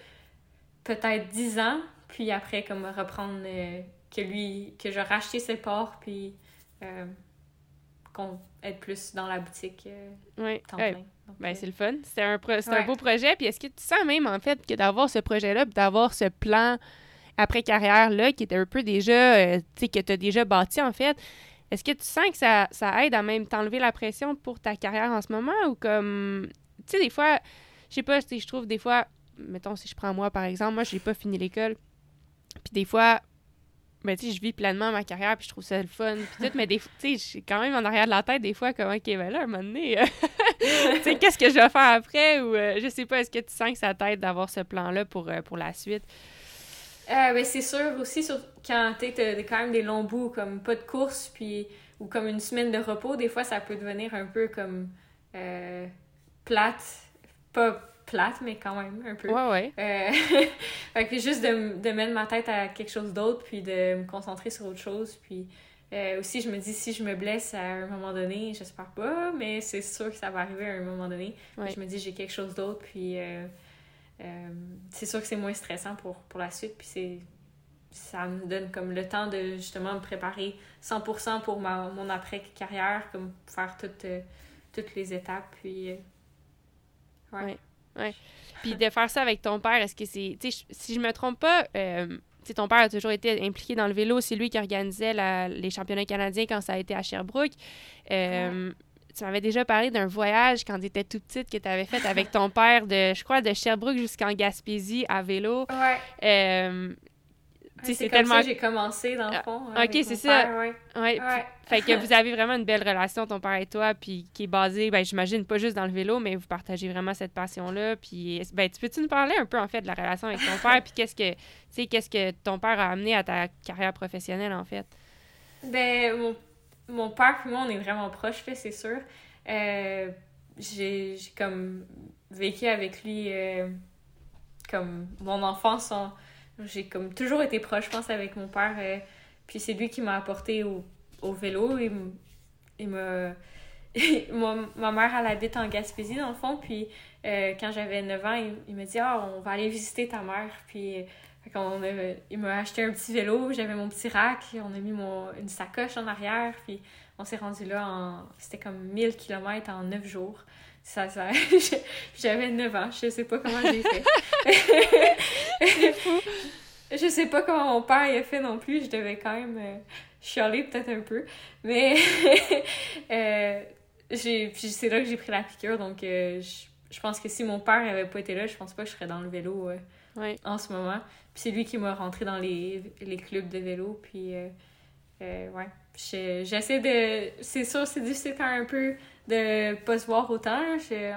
Peut-être 10 ans, puis après, comme reprendre euh, que lui, que je racheter ses ports, puis qu'on être plus dans la boutique oui. temps plein. Ben, c'est le fun. C'est un, un beau projet. Puis est-ce que tu sens même, en fait, que d'avoir ce projet-là, d'avoir ce plan après-carrière-là, qui était un peu déjà, tu sais, que tu as déjà bâti, en fait, est-ce que tu sens que ça, aide à même t'enlever la pression pour ta carrière en ce moment ou comme. Tu sais, des fois, je sais pas, je trouve des fois, mettons, si je prends moi par exemple, moi, j'ai pas fini l'école. Puis des fois, ben, tu sais, je vis pleinement ma carrière, puis je trouve ça le fun, puis tout, mais des tu sais, quand même en arrière de la tête, des fois, comme, OK, ben là, à un moment donné, euh, tu sais, qu'est-ce que je vais faire après, ou euh, je sais pas, est-ce que tu sens que ça t'aide d'avoir ce plan-là pour, euh, pour la suite? Euh, ben, c'est sûr aussi, sur, quand tu as quand même des longs bouts, comme pas de course, puis, ou comme une semaine de repos, des fois ça peut devenir un peu comme euh, plate. Pas plate, mais quand même un peu. Ouais, ouais. Euh, fait que juste de, de, mettre ma tête à quelque chose d'autre, puis de me concentrer sur autre chose, puis. Euh, aussi, je me dis, si je me blesse à un moment donné, j'espère pas, mais c'est sûr que ça va arriver à un moment donné. Je me dis, j'ai quelque chose d'autre, puis euh, c'est sûr que c'est moins stressant pour, pour la suite. Puis c'est ça me donne comme le temps de justement me préparer 100% pour ma, mon après-carrière, comme faire toutes, euh, toutes les étapes. Puis, euh, ouais. ouais. Puis de faire ça avec ton père, est-ce que c'est. Si je me trompe pas, ton père a toujours été impliqué dans le vélo. C'est lui qui organisait les championnats canadiens quand ça a été à Sherbrooke tu m'avais déjà parlé d'un voyage quand tu étais tout petite que tu avais fait avec ton père de, je crois, de Sherbrooke jusqu'en Gaspésie à vélo. Ouais. Euh, c'est comme tellement... ça que j'ai commencé, dans le fond. Ah, ok, c'est ça. ouais. ouais. Fait que vous avez vraiment une belle relation, ton père et toi, puis qui est basée, ben, j'imagine, pas juste dans le vélo, mais vous partagez vraiment cette passion-là. Puis, ben, tu peux-tu nous parler un peu, en fait, de la relation avec ton père, puis qu'est-ce que, tu sais, qu'est-ce que ton père a amené à ta carrière professionnelle, en fait? Ben, mon mon père et moi, on est vraiment proches, c'est sûr. Euh, j'ai comme vécu avec lui euh, comme mon enfance. J'ai comme toujours été proche, je pense, avec mon père. Euh, puis c'est lui qui m'a apporté au, vélo. M'a... ma mère, elle habite en Gaspésie, dans le fond. Puis quand j'avais 9 ans, il, il me dit « Ah, on va aller visiter ta mère. » il m'a acheté un petit vélo, j'avais mon petit rack, on a mis mon, une sacoche en arrière, puis on s'est rendu là en. C'était comme 1000 km en 9 jours. Ça, ça... J'avais 9 ans, je sais pas comment j'ai fait. je sais pas comment mon père a fait non plus, je devais quand même euh, chialer peut-être un peu. Mais euh, c'est là que j'ai pris la piqûre, donc euh, je, je, pense que si mon père n'avait pas été là, je pense pas que je serais dans le vélo euh, en ce moment. Puis c'est lui qui m'a rentré dans les, les clubs de vélo, puis ouais J'essaie de. C'est sûr, c'est difficile quand un peu de pas se voir autant.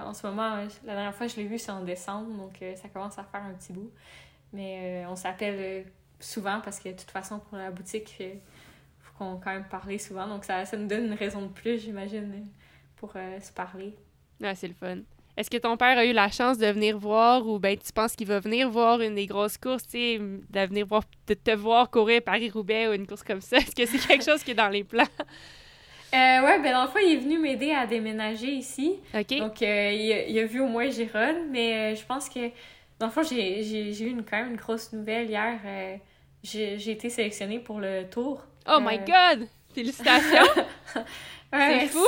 En ce moment, la dernière fois je l'ai vu, c'est en décembre, donc euh, ça commence à faire un petit bout. Mais euh, on s'appelle euh, souvent parce que de toute façon, pour la boutique, il faut qu'on quand même parler souvent. Donc ça, ça nous donne une raison de plus, j'imagine, pour se parler. Ah, c'est le fun. Est-ce que ton père a eu la chance de venir voir ou ben tu penses qu'il va venir voir une des grosses courses, de venir voir, de te voir courir Paris-Roubaix ou une course comme ça? Est-ce que c'est quelque chose qui est dans les plans? Euh, ouais, ben dans le fond, il est venu m'aider à déménager ici. OK. Donc, euh, il, a, vu au moins Gérone, mais euh, je pense que, dans le fond, j'ai eu une, quand même une grosse nouvelle hier. Euh, j'ai été sélectionnée pour le tour. Oh my God! Félicitations! ouais, c'est fou!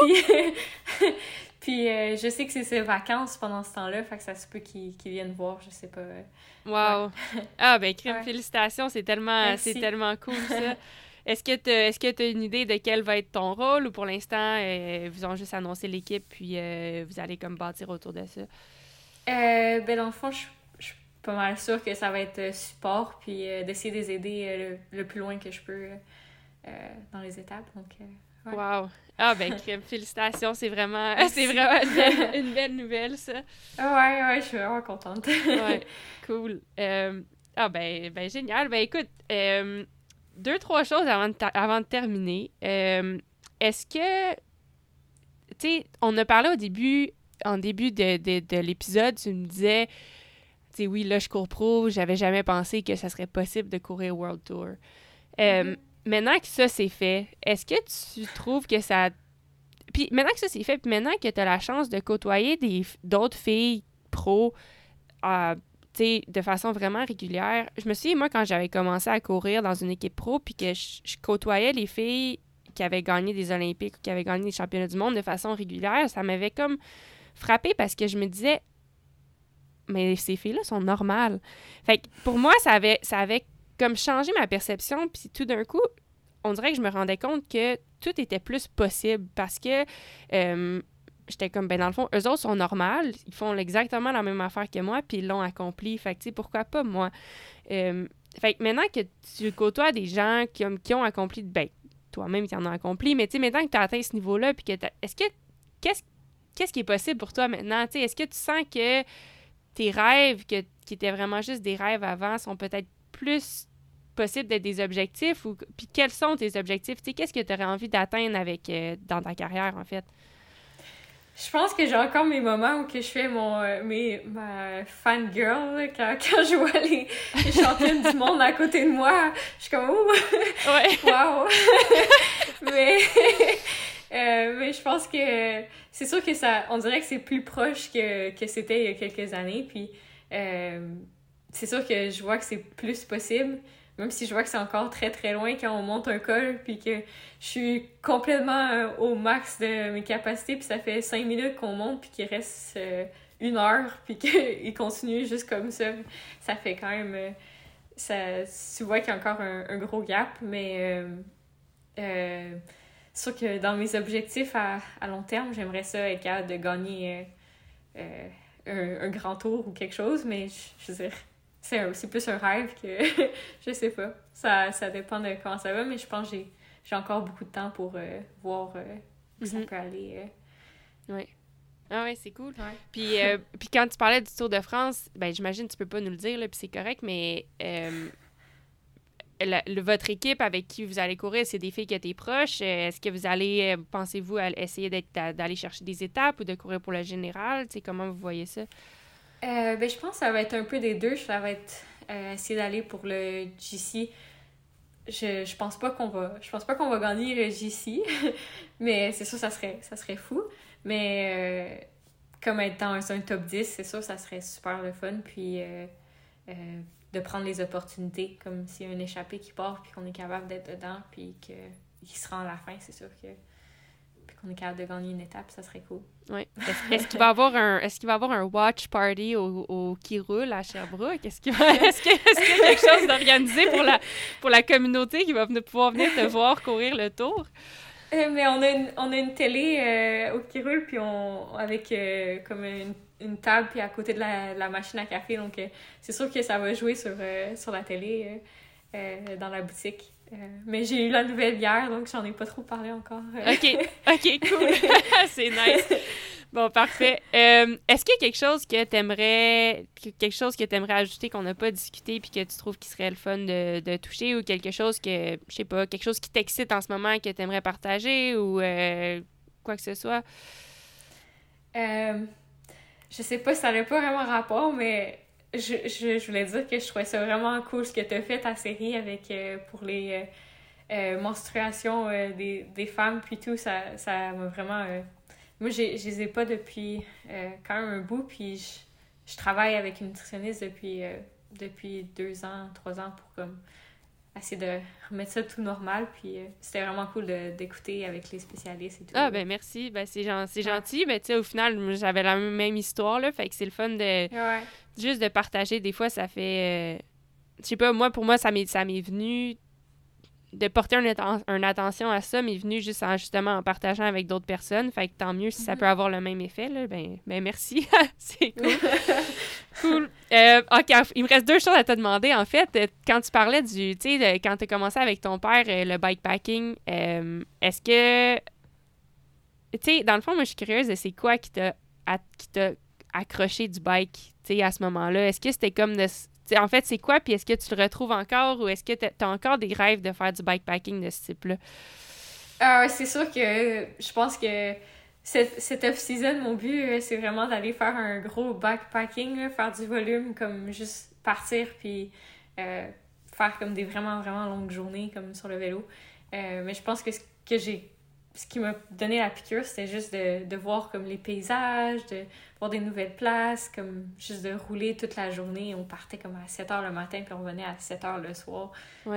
Puis euh, je sais que c'est ses vacances pendant ce temps-là, fait que ça se peut qu'ils viennent voir, je sais pas. Wow! Ah ben crime, félicitations, c'est tellement tellement cool ça. Est-ce que tu est-ce que as une idée de quel va être ton rôle ou pour l'instant euh, vous ont juste annoncé l'équipe puis euh, vous allez comme bâtir autour de ça? ben dans le fond, je, pas mal sûre que ça va être support, puis d'essayer de les aider le, plus loin que je peux dans les étapes. Donc, ouais. Wow! Ah ben félicitations, c'est vraiment c'est vraiment une belle, nouvelle ça. Ouais ouais, je suis vraiment contente. ouais, cool. ah ben ben génial. Ben écoute, deux trois choses avant de, avant de terminer. Est-ce que tu sais, on a parlé au début en début de, de, l'épisode, tu me disais, tu sais, oui, là, je cours pro, j'avais jamais pensé que ça serait possible de courir World Tour. Euh, mm-hmm. Maintenant que ça, c'est fait, est-ce que tu trouves que ça... Puis maintenant que ça, c'est fait, puis maintenant que tu as la chance de côtoyer d'autres filles pro, euh, de façon vraiment régulière, je me souviens, moi, quand j'avais commencé à courir dans une équipe pro, puis que je côtoyais les filles qui avaient gagné des Olympiques ou qui avaient gagné des championnats du monde de façon régulière, ça m'avait comme frappée parce que je me disais, mais ces filles-là sont normales. Fait que pour moi, ça avait, ça avait comme changé ma perception, puis tout d'un coup, on dirait que je me rendais compte que tout était plus possible parce que euh, j'étais comme, ben dans le fond, eux autres sont normales, ils font exactement la même affaire que moi, puis ils l'ont accompli. Fait que, tu sais, pourquoi pas moi? Euh, fait que maintenant que tu côtoies des gens qui, qui ont accompli, ben, toi-même qui en as accompli, mais tu sais, maintenant que tu as atteint ce niveau-là, puis que est-ce que, qu'est-ce qu'est-ce qui est possible pour toi maintenant? Est-ce que tu sens que tes rêves, que, qui étaient vraiment juste des rêves avant, sont peut-être plus possibles d'être des objectifs? Ou, puis quels sont tes objectifs? Qu'est-ce que tu aurais envie d'atteindre avec euh, dans ta carrière, en fait? Je pense que j'ai encore mes moments où que je fais mon euh, mes ma fan girl quand, quand je vois les, les championnes du monde à côté de moi, je suis comme ouh. Ouais. wow. mais euh, mais je pense que c'est sûr que ça, on dirait que c'est plus proche que, que c'était il y a quelques années. Puis euh, c'est sûr que je vois que c'est plus possible, même si je vois que c'est encore très très loin quand on monte un col, puis que je suis complètement euh, au max de mes capacités, puis ça fait cinq minutes qu'on monte, puis qu'il reste une heure, puis qu'il continue juste comme ça. Ça fait quand même. ça, tu vois qu'il y a encore un, gros gap, mais sûr que dans mes objectifs à, long terme, j'aimerais ça être capable de gagner euh, euh, un, grand tour ou quelque chose, mais je, veux dire, c'est plus un rêve que je sais pas. Ça, ça dépend de comment ça va, mais je pense que j'ai encore beaucoup de temps pour euh, voir où ça mhm. peut aller. Oui. Ah ouais, c'est cool. Puis, puis quand tu parlais du Tour de France, ben j'imagine que tu peux pas nous le dire, là, puis c'est correct, mais votre équipe avec qui vous allez courir, c'est des filles qui étaient proches. Euh, est-ce que vous allez, euh, pensez-vous, essayer d'aller chercher des étapes ou de courir pour le général? sais comment vous voyez ça? Euh, ben, je pense que ça va être un peu des deux. Ça va être essayer d'aller pour le GC. Je, je pense pas qu'on va je pense pas qu'on va gagner le GC mais c'est sûr ça serait ça serait fou mais comme être dans un top 10 c'est sûr ça serait super le fun puis de prendre les opportunités, comme s'il y a un échappé qui part, puis qu'on est capable d'être dedans, puis qu'il se rend à la fin, c'est sûr que qu'on est capable de gagner une étape, ça serait cool. Oui. Est-ce, qu'il va avoir un est-ce qu'il va avoir un watch party au, au qui roule à Sherbrooke? Est-ce qu'il va est-ce, que, est-ce qu'il y a quelque chose d'organisé pour la pour la communauté qui va pouvoir venir te voir courir le tour? Euh, mais on a une, on a une télé euh, au qui roule puis on avec euh, comme une une table puis à côté de la, la machine à café. Donc, c'est sûr que ça va jouer sur, sur la télé dans la boutique. Mais j'ai eu la nouvelle hier, donc j'en ai pas trop parlé encore. OK, OK, cool. c'est nice. Bon, parfait. Est-ce qu'il y a quelque chose que t'aimerais quelque chose que t'aimerais ajouter qu'on n'a pas discuté puis que tu trouves qui serait le fun de, de toucher ou quelque chose que, je sais pas, quelque chose qui t'excite en ce moment que t'aimerais partager ou quoi que ce soit? je sais pas si ça n'a pas vraiment rapport, mais je, je, voulais dire que je trouvais ça vraiment cool ce que tu as fait ta série avec euh, pour les euh, euh, menstruations des, des, femmes puis tout. Ça ça m'a vraiment moi je les ai pas depuis quand même un bout puis je, je travaille avec une nutritionniste depuis depuis deux ans trois ans pour comme essayer de remettre ça tout normal. Puis euh, c'était vraiment cool d'écouter avec les spécialistes et tout. Ah, ben merci. Ben, c'est gentil. Ben, tu sais, au final, j'avais la même histoire, là. Fait que c'est le fun de. Juste de partager. Des fois, ça fait. Euh, je sais pas, moi, pour moi, ça m'est venu. De porter une, attention à ça m'est venu juste en, justement en partageant avec d'autres personnes. Fait que tant mieux si ça mhm. peut avoir le même effet. Là, ben, ben merci. c'est cool. cool. Euh, OK, il me reste deux choses à te demander. En fait, euh, quand tu parlais du, tu sais, quand tu as commencé avec ton père, euh, le bikepacking, est-ce que, tu sais, dans le fond, moi, je suis curieuse de c'est quoi qui t'a accroché du bike, tu sais, à ce moment-là? Est-ce que c'était comme de en fait, c'est quoi? Puis est-ce que tu le retrouves encore ou est-ce que tu as encore des rêves de faire du bikepacking de ce type-là? Ah, c'est sûr que je pense que cette, off-season, mon but, euh, c'est vraiment d'aller faire un gros bikepacking, faire du volume, comme juste partir puis euh, faire comme des vraiment, vraiment longues journées comme sur le vélo. Euh, mais je pense que ce que j'ai ce qui m'a donné la piqûre, c'était juste de, de, voir comme les paysages, de voir des nouvelles places, comme juste de rouler toute la journée. On partait comme à 7 h le matin, puis on revenait à 7 h le soir.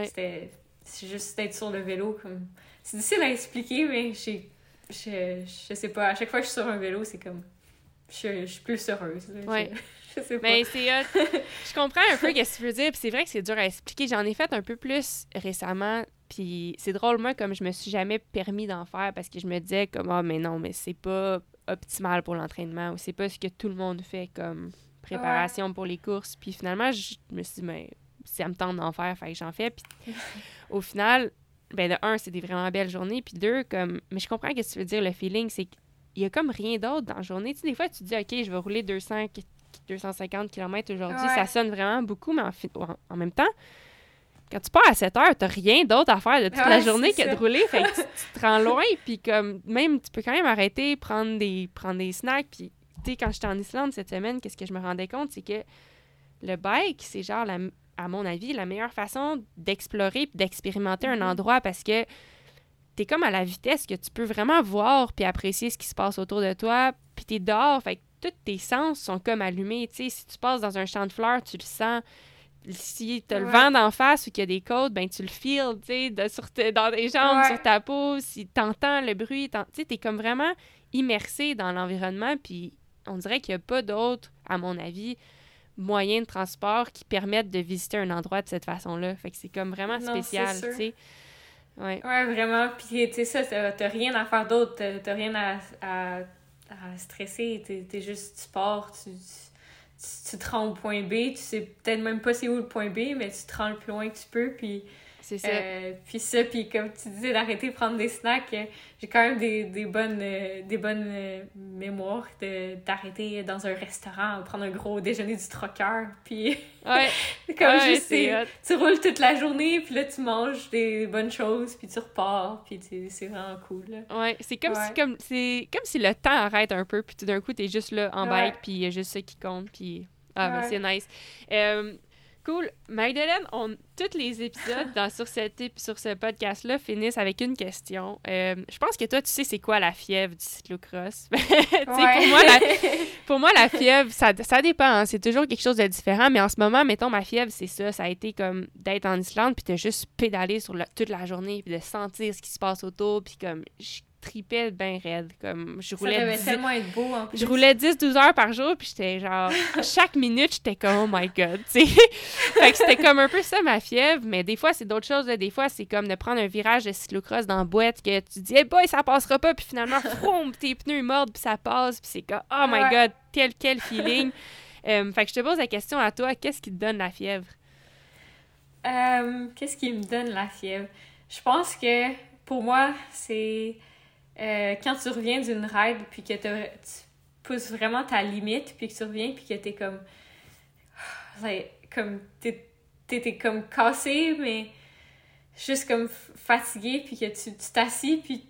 C'était juste d'être sur le vélo. comme C'est difficile à expliquer, mais je, je sais pas. À chaque fois que je suis sur un vélo, c'est comme. Je, je, suis plus heureuse. Je, sais pas. Mais c'est Je comprends un peu ce que tu veux dire, puis c'est vrai que c'est dur à expliquer. J'en ai fait un peu plus récemment puis c'est drôle, moi, comme je me suis jamais permis d'en faire parce que je me disais comme Ah, mais non, mais c'est pas optimal pour l'entraînement ou c'est pas ce que tout le monde fait comme préparation pour les courses. Puis finalement, je me suis dit, mais ça me tente d'en faire, fait que j'en fais. Puis au final, ben de un, c'est des vraiment belles journées. Puis deux, comme, mais je comprends ce que tu veux dire, le feeling, c'est qu'il y a comme rien d'autre dans la journée. Tu sais, des fois, tu te dis, OK, je vais rouler 200, 250 km aujourd'hui. Ça sonne vraiment beaucoup, mais en même temps, quand tu pars à 7 heures, t'as rien d'autre à faire de toute la journée que de rouler. Fait que tu, te rends loin, puis comme, même, tu peux quand même arrêter, prendre des, prendre des snacks. Puis, tu sais, quand j'étais en Islande cette semaine, qu'est-ce que je me rendais compte, c'est que le bike, c'est genre, à mon avis, la meilleure façon d'explorer puis d'expérimenter un mm-hmm. endroit parce que t'es comme à la vitesse que tu peux vraiment voir puis apprécier ce qui se passe autour de toi. Puis t'es dehors, fait que tous tes sens sont comme allumés. Tu sais, si tu passes dans un champ de fleurs, tu le sens si tu as le vent d'en face ou qu'il y a des côtes, ben tu le feels, tu sais, dans les jambes, sur ta peau, si tu entends le bruit, tu sais, es comme vraiment immersé dans l'environnement, puis on dirait qu'il n'y a pas d'autres, à mon avis, moyens de transport qui permettent de visiter un endroit de cette façon-là. Fait que c'est comme vraiment spécial, tu sais. Ouais. ouais, vraiment. Puis, tu sais, ça, t'as rien à faire d'autre. T'as rien à, à, à stresser. T'es juste, tu pars, tu tu, te rends au point B, tu sais peut-être même pas c'est où le point B, mais tu te rends le plus loin que tu peux, puis c'est ça. Euh, puis ça, puis comme tu disais, d'arrêter de prendre des snacks, euh, j'ai quand même des, des bonnes, euh, des bonnes mémoires d'arrêter dans un restaurant, prendre un gros déjeuner du troqueur, puis ouais. comme juste, tu roules toute la journée, puis là, tu manges des bonnes choses, puis tu repars, puis c'est vraiment cool. Là. Ouais, c'est comme, si, comme, comme si le temps arrête un peu, puis tout d'un coup, t'es juste là en bike, puis il y a juste ça qui compte, puis... Ah, ben, c'est nice. Cool. Magdalene, on, tous les épisodes dans, sur, cette, sur ce podcast-là finissent avec une question. Euh, je pense que toi, tu sais c'est quoi la fièvre du cyclocross? pour, moi, la, pour moi, la fièvre, ça, ça dépend. Hein. c'est toujours quelque chose de différent. Mais en ce moment, mettons, ma fièvre, c'est ça. Ça a été comme d'être en Islande puis de juste pédaler sur toute la journée puis de sentir ce qui se passe autour. Puis comme, tripais bien raide. Comme, je roulais ça 10... tellement être beau en plus. Je roulais 10-12 heures par jour, puis j'étais genre, chaque minute, j'étais comme, oh my god, fait que c'était comme un peu ça ma fièvre, mais des fois, c'est d'autres choses. Des fois, c'est comme de prendre un virage de cyclocross dans la boîte que tu dis, hey boy, ça passera pas, puis finalement, froum, tes pneus mordent, puis ça passe, puis c'est comme, oh my god, quel, quel feeling. Euh, fait que je te pose la question à toi, qu'est-ce qui te donne la fièvre? Euh, qu'est-ce qui me donne la fièvre? Je pense que pour moi, c'est euh, quand tu reviens d'une ride, puis que tu pousses vraiment ta limite, puis que tu reviens, puis que t'es comme. comme. T'es comme cassé, mais juste comme fatigué, puis que tu t'assis, puis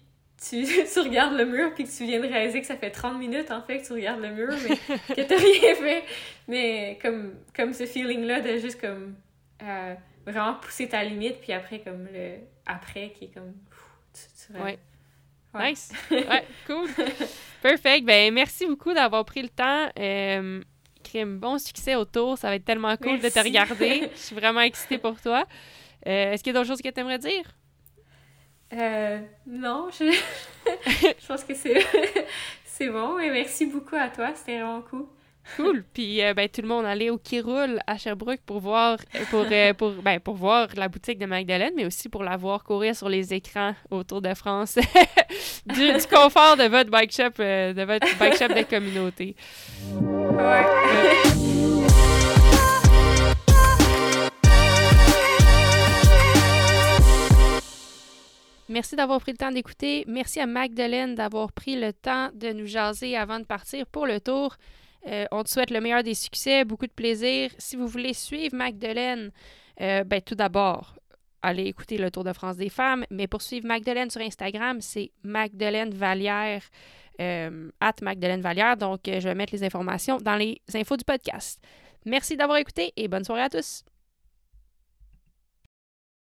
tu, tu regardes le mur, puis que tu viens de réaliser que ça fait 30 minutes, en fait, que tu regardes le mur, mais que t'as rien fait. Mais comme, comme ce feeling-là de juste comme. Euh, vraiment pousser ta limite, puis après, comme le. Après, qui est comme. tu, tu, Nice. Ouais, cool. Perfect. Ben, merci beaucoup d'avoir pris le temps. Euh, bon succès autour. Ça va être tellement cool de te regarder. Je suis vraiment excitée pour toi. Euh, est-ce qu'il y a d'autres choses que tu aimerais dire? Euh, non, je, je pense que c'est, c'est bon. Et merci beaucoup à toi. C'était vraiment cool. Cool. Puis euh, ben, tout le monde allait au qui roule à Sherbrooke pour voir pour, euh, pour, ben, pour voir la boutique de Magdalene, mais aussi pour la voir courir sur les écrans autour de France du, confort de votre bike shop, euh, de votre bike shop de communauté. Merci d'avoir pris le temps d'écouter. Merci à Magdalene d'avoir pris le temps de nous jaser avant de partir pour le tour. Euh, on te souhaite le meilleur des succès, beaucoup de plaisir. Si vous voulez suivre Magdalene, euh, ben, tout d'abord, allez écouter le Tour de France des femmes. Mais pour suivre Magdalene sur Instagram, c'est Magdalene Vallière, euh, at Magdalene Vallière. Donc, je vais mettre les informations dans les infos du podcast. Merci d'avoir écouté et bonne soirée à tous.